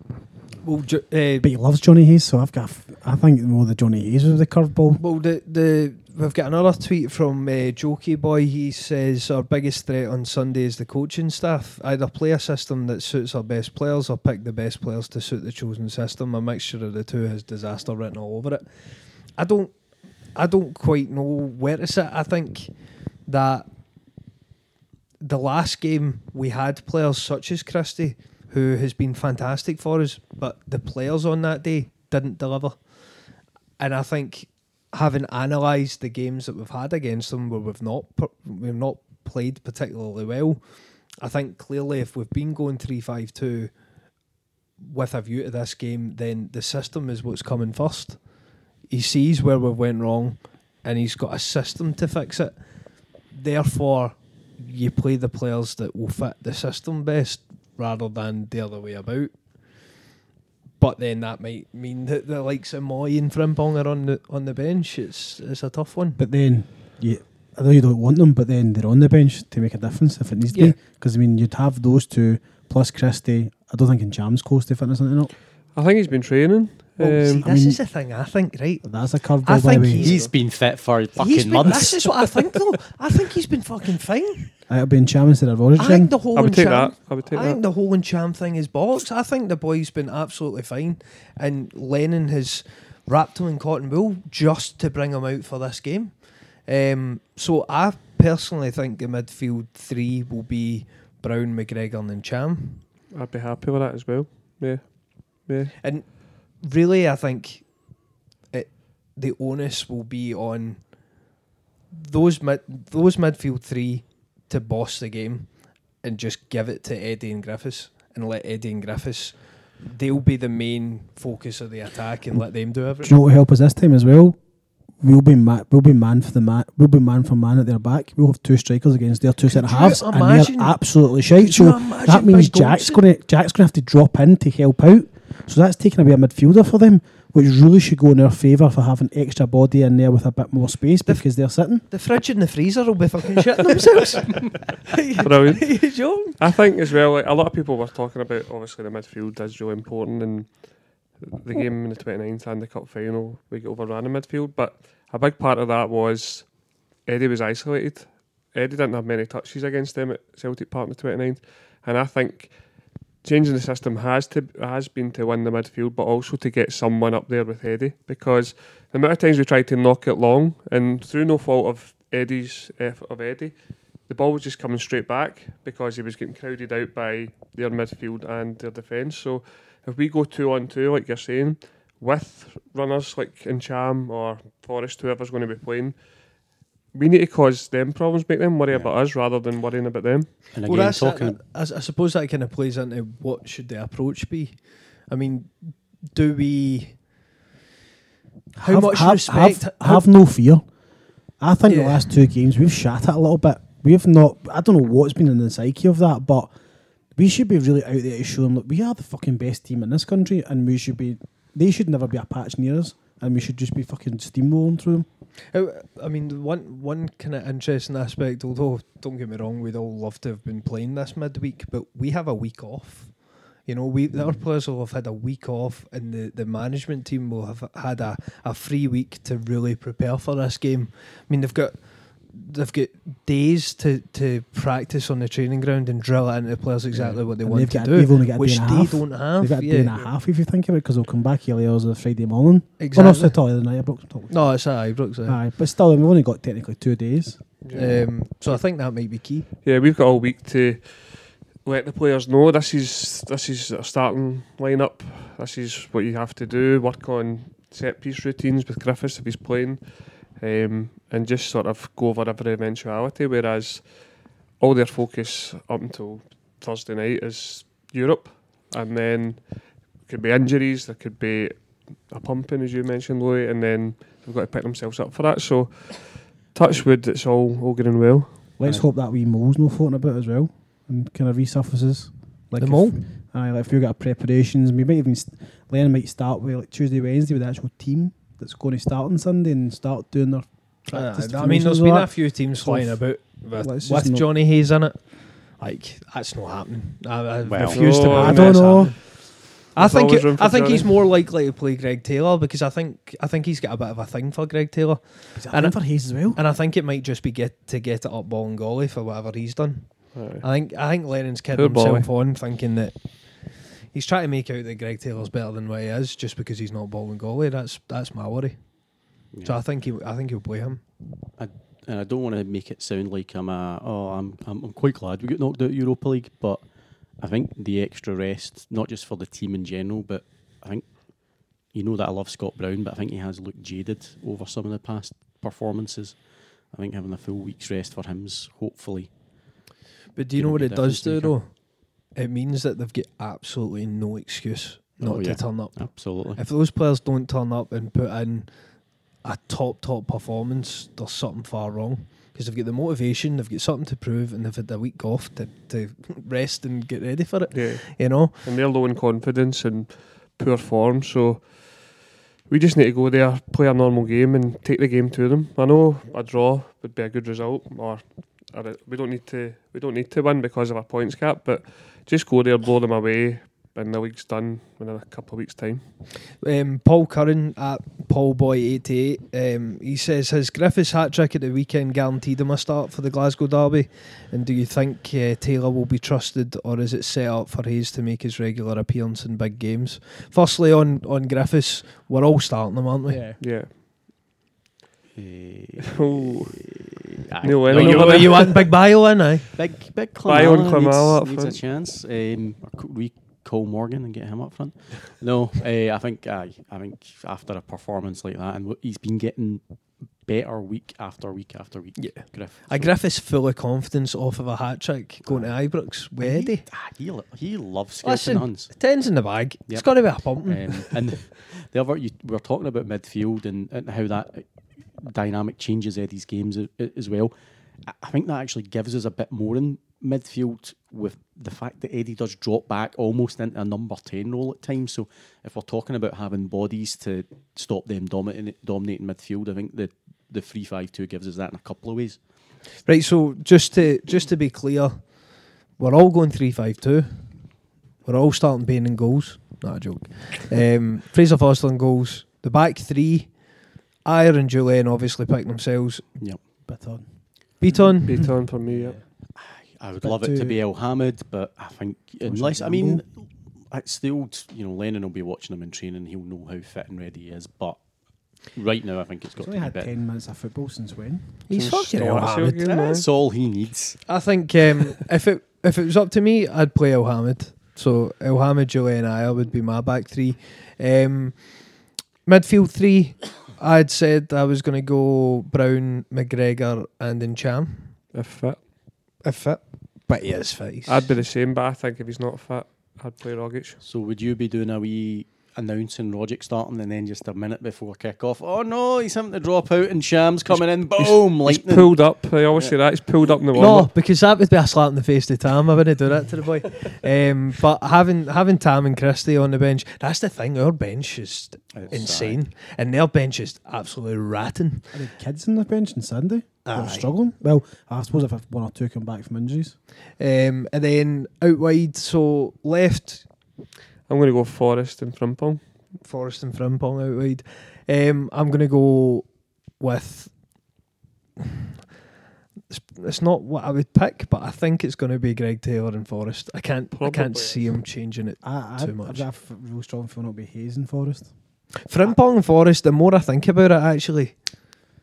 A: Well, ju- uh,
C: But he loves Johnny Hayes, so I've got. I think more the Johnny Hayes was the curveball.
A: Well, the the we've got another tweet from uh, Jokey Boy. He says our biggest threat on Sunday is the coaching staff. Either play a system that suits our best players, or pick the best players to suit the chosen system. A mixture of the two has disaster written all over it. I don't, I don't quite know where to sit. I think that the last game we had players such as Christie, who has been fantastic for us, but the players on that day didn't deliver. And I think having analysed the games that we've had against them where we've not we've not played particularly well, I think clearly if we've been going three five two with a view to this game, then the system is what's coming first. He sees where we've went wrong, and he's got a system to fix it. Therefore, you play the players that will fit the system best rather than the other way about. But then that might mean that the likes of Moy and Frimpong are on the on the bench. It's it's a tough one.
C: But then, you, I know you don't want them, but then they're on the bench to make a difference if it needs to
A: Yeah.
C: be. Because I mean, you'd have those two plus Christie. I don't think Ntcham's close to fitness, isn't it?
D: I think he's been training.
A: Well, see,
D: Um,
C: I
A: this
C: mean-
A: is the thing. I think right.
C: That's a curveball,
A: I
C: by
A: think
C: the way.
A: he's-
B: He's been fit for
A: He's
B: fucking
A: been,
B: months.
A: this is what I think though. I think he's been fucking fine.
C: It'll be Ntcham instead of
A: I
C: Origin.
A: think the whole
D: I would
A: and
D: take
A: Cham,
D: that. I would take
A: I
D: that.
A: think the whole and Cham thing is bollocks. I think the boy's been absolutely fine, and Lennon has wrapped him in cotton wool just to bring him out for this game. Um, so I personally think the midfield three will be Brown, McGregor, and Cham.
D: I'd be happy with that as well. Yeah, yeah.
A: And really, I think it, the onus will be on those mid, those midfield three to boss the game and just give it to Eddie and Griffiths and let Eddie and Griffiths. They'll be the main focus of the attack and let them do everything.
C: Do
A: everything.
C: you know what will help us this time as well? We'll be ma- we'll be man for the man. We'll be man for man at their back. We'll have two strikers against their two centre
A: you
C: halves, and
A: imagine-
C: they're absolutely shite. So that means Jack's going to Jack's going to have to drop in to help out. So that's taking away a midfielder for them, which really should go in their favour for having extra body in there with a bit more space
A: The f-
C: because they're sitting.
A: The fridge and the freezer will be fucking shitting themselves.
D: Brilliant.
A: you?
D: I think as well, like a lot of people were talking about obviously the midfield is really important and the game in the 29th and the cup final we get overrun in midfield. But a big part of that was Eddie was isolated. Eddie didn't have many touches against them at Celtic Park on the 29th. And I think changing the system has to has been to win the midfield, but also to get someone up there with Eddie because the amount of times we tried to knock it long and through no fault of Eddie's effort of Eddie, the ball was just coming straight back because he was getting crowded out by their midfield and their defence. So if we go two on two, like you're saying, with runners like Ntcham or Forrest, whoever's going to be playing, we need to cause them problems, make them worry
B: Yeah.
D: about us rather than worrying about them.
B: And
A: Well,
B: again,
A: that's uh,
B: talking.
A: Uh, I, I suppose that kind of plays into what should the approach be. I mean, do we? How much respect?
C: Have,
A: how-
C: have no fear. I think
A: Yeah.
C: the last two games we've shat it a little bit. We've not. I don't know what's been in the psyche of that, but we should be really out there to show them that we are the fucking best team in this country, and we should be. They should never be a patch near us, and we should just be fucking steamrolling through them.
A: Oh, I mean, one one kind of interesting aspect. Although, don't get me wrong, we'd all love to have been playing this midweek, but we have a week off. You know, we our mm. players will have had a week off, and the, the management team will have had a, a free week to really prepare for this game. I mean, they've got they've got days to, to practice on the training ground and drill it into the players exactly what they
C: And
A: want
C: they've
A: to
C: got,
A: do,
C: They've only got a day
A: which
C: and a
A: they
C: half.
A: don't have.
C: They've got a
A: yeah,
C: day and a half if you think of it, because they'll come back early hours of the Friday morning.
A: exactly.
C: Well, not Saturday night, Brooks.
A: no, it's at Ibrox. eh?
C: Aye, but still, we've only got technically two days.
A: Um, so I think that might be key.
D: Yeah, we've got all week to let the players know this is this is a starting lineup. This is what you have to do. Work on set piece routines with Griffiths if he's playing, um, and just sort of go over every eventuality. Whereas all their focus up until Thursday night is Europe, and then could be injuries. There could be a pumping, as you mentioned, Louis, and then they've got to pick themselves up for that. So, touch wood, it's all all going well.
C: Let's
B: Aye.
C: hope that wee mole's no floating about as well and kind of resurfaces. Like
A: The
C: if-
A: mole?
C: Aye, like if you've got preparations, we might even st- Lennon might start with like Tuesday, Wednesday with the actual team that's going to start on Sunday and start doing their practice.
A: Uh, I mean, there's
C: formations
A: been
C: and
A: a few teams
C: So
A: flying about with, with Johnny Hayes in it. Like that's not happening. I, I
B: Well-
A: refuse to.
D: No,
A: believe
C: I don't know.
A: happening. I think it- I think he's more likely to play Greg Taylor because I think I think he's got a bit of a thing for Greg Taylor,
C: Is that
A: and
C: and for Hayes as well?
A: and I think it might just be get to get it up ball and golly for whatever he's done.
D: Aye.
A: I think I think Lennon's kidding
D: Poor boy.
A: himself on thinking that he's trying to make out that Greg Taylor's better than what he is just because he's not and golly. That's that's my worry.
B: Yeah.
A: So I think he I think he'll play him.
B: and I don't want to make it sound like I'm a oh I'm, I'm I'm quite glad we got knocked out of Europa League, but I think the extra rest, not just for the team in general, but I think you know that I love Scott Brown, but I think he has looked jaded over some of the past performances. I think having a full week's rest for him's hopefully.
A: But do you know what it does do though? It means that they've got absolutely no excuse not
B: Oh,
A: to turn up.
B: Absolutely.
A: If those players don't turn up and put in a top top performance, there's something far wrong. Because they've got the motivation, they've got something to prove, and they've had a week off to, to rest and get ready for it.
D: Yeah.
A: You know,
D: and they're low in confidence and poor form. So we just need to go there, play a normal game, and take the game to them. I know a draw would be a good result, or, or we don't need to we don't need to win because of our points cap, but just go there, blow them away, and the league's done in a couple of weeks' time.
A: um, Paul Curran at Paulboy88, um, he says, Has Griffiths' hat trick at the weekend guaranteed him a start for the Glasgow Derby? And do you think uh, Taylor will be trusted, or is it set up for Hayes to make his regular appearance in big games? Firstly, on, on Griffiths, we're all starting them, aren't we?
C: Yeah.
D: Yeah.
B: Eh,
D: Oh.
B: Aye.
D: Neil
B: No,
D: Lennon
B: you-
D: over
A: you want Big Bayo in, eh?
B: Big big
D: Buy on
B: Klimala
D: Klimala up
B: needs, needs a
D: front.
B: chance. Um, or could we call Morgan and get him up front? No, uh, I think aye, I think after a performance like that, and wh- he's been getting better week after week after week.
A: Yeah.
B: Griff.
A: A Griffiths full of confidence off of a hat trick going to Ibrox. with
B: he,
A: Eddie.
B: ah, he, lo- he loves
A: Listen,
B: skeleton hunts.
A: Tens in the bag. It's
B: Yep.
A: got to be a pumping.
B: Um, and the other, you, we were talking about midfield and, and how that uh, dynamic changes Eddie's games a- a- as well. I- think that actually gives us a bit more in midfield with the fact that Eddie does drop back almost into a number 10 role at times. So if we're talking about having bodies to stop them dominating, midfield, I think the, the 3 5 2 gives us that in a couple of ways.
A: Right, so just to just to be clear, we're all going three five two. We're all starting Bain in goals. Not a joke. Um, Fraser Forster in goals. The back three, Ajer and Jullien obviously picked themselves.
C: But on.
A: Bitton,
D: Beat on for me, yeah.
B: I would
C: But
B: love it to
C: to-
B: be Elhamed, but I think unless I mean, it's the old. You know, Lennon will be watching him in training. He'll know how fit and ready he is. But right now, I think it's
C: He's
B: got
C: only
B: to
C: had
B: be better.
C: 10 minutes of football since when?
A: he's fucking
D: Elhamed.
B: That's all he needs.
A: I think um, if it if it was up to me, I'd play Elhamed. So El Hamid, Jullien, Ajer would be my back three. Um, midfield three, I'd said I was going to go Brown, McGregor, and Ntcham.
D: If fit.
A: If fit. But he is fit. He's-
D: I'd be the same, but I think if he's not fit, I'd play Rogic.
B: So would you be doing a wee announcing Rogic starting and then just a minute before kick off? Oh no, he's having to drop out and Shams coming in. Boom,
D: He's
B: lightning.
D: pulled up. I always say that. He's pulled up in the warm
A: No, because that would be a slap in the face to Tam. I wouldn't do that to the boy. um, but having having Tam and Christie on the bench, that's the thing. Our bench is
B: It's,
A: insane, and their bench is absolutely ratting.
C: Are the kids on the bench on Sunday? They're
A: Aye.
C: struggling. Well, I suppose if one or two come back from injuries.
A: Um, and then out wide, so left,
D: I'm going to go Forrest and Frimpong.
A: Forrest and Frimpong out wide. Um, I'm going to go with. it's, it's not what I would pick, but I think it's going to be Greg Taylor and Forrest. I can't Probably. I can't see him changing it.
C: I, I,
A: Too
C: I've
A: much.
C: got a f- real strong feeling it'll be Hayes and Forrest.
A: Frimpong and Forrest. The more I think about it, actually,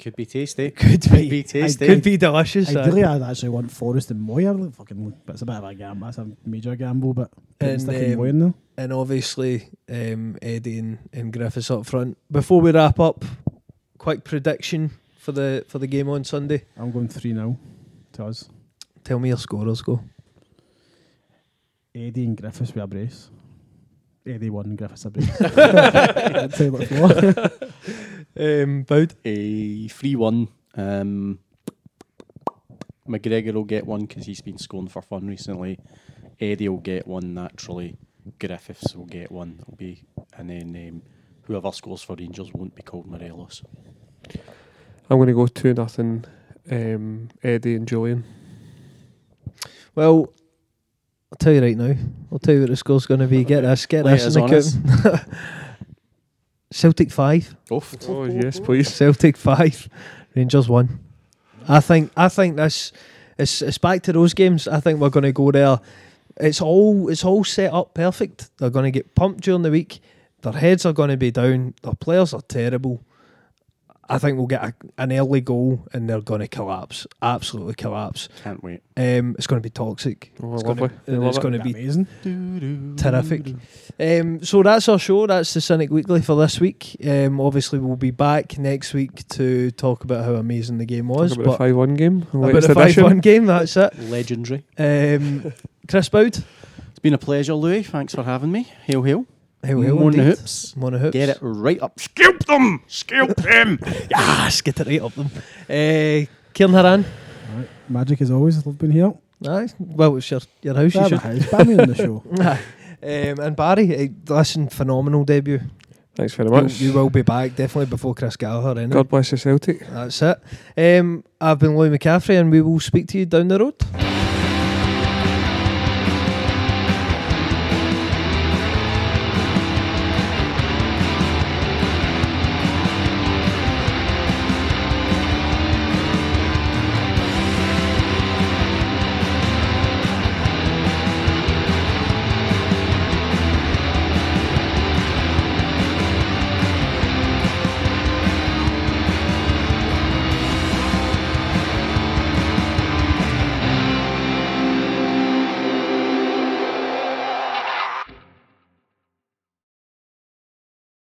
B: Could be tasty.
A: could
B: Could
A: be,
B: be tasty.
A: could be delicious. uh,
C: Ideally, I'd actually want Forrest and Moy. I really fucking, but it's a bit of a gamble. That's a major gamble, but
A: And,
C: and,
A: um,
C: Moy in
A: and obviously um, Eddie and, and Griffiths up front. Before we wrap up, quick prediction for the for the game on Sunday.
C: I'm going 3 0 to us.
A: Tell me your scorers. Go.
C: Eddie and Griffiths with a brace. Eddie won, Griffiths a. I'd say what for.
A: Um, Boud.
B: A 3 1. Um, McGregor will get one because he's been scoring for fun recently. Eddie will get one naturally. Griffiths will get one. It'll be, and then um, whoever scores for Rangers won't be called Morelos.
D: I'm going to go 2 nothing. Um, Eddie and Jullien.
A: Well, I'll tell you right now. I'll tell you what the score's going to be. Get this. Get
B: Lay
A: this
B: it
A: in the
B: us on
A: count. Celtic five.
B: Oof.
D: Oh, yes, please.
A: Celtic five. Rangers one. I think. I think this. It's, it's back to those games. I think we're going to go there. It's all it's all set up perfect. They're going to get pumped during the week. Their heads are going to be down. Their players are terrible. I think we'll get a, an early goal and they're going to collapse. Absolutely collapse.
B: Can't wait.
A: Um, it's going to be toxic.
D: Oh,
A: It's
D: lovely.
A: gonna,
D: I
A: and it's
D: it.
A: going to be
C: amazing.
A: terrific. Um, so that's our show. That's the Cynic Weekly for this week. Um, obviously, we'll be back next week to talk about how amazing the game was.
D: Talk about the
A: But
D: 5 1 game.
A: about
D: Latest
A: the 5 1 game, that's it.
B: Legendary.
A: Um, Chris Boud.
B: It's been a pleasure, Louis. Thanks for having me. Hail, hail.
A: Hail, hail,
B: More than
A: indeed.
B: hoops.
A: Mono hoops.
B: Get it right up. Scalp them! Scalp them!
A: Yes, get it right up them. Uh, Ciaran Harran.
C: Right. Magic as always. Love being here.
A: Aye. Well, it's your, your house, you
C: Grab a
A: should.
C: house. Buy me on the show.
A: Aye. um, and Barry, eh, listen, phenomenal debut.
D: Thanks very
A: You,
D: much.
A: you will be back, definitely before Chris Gallagher. Anyway.
D: God bless the Celtic.
A: That's it. Um, I've been Louis McCaffrey, and we will speak to you down the road.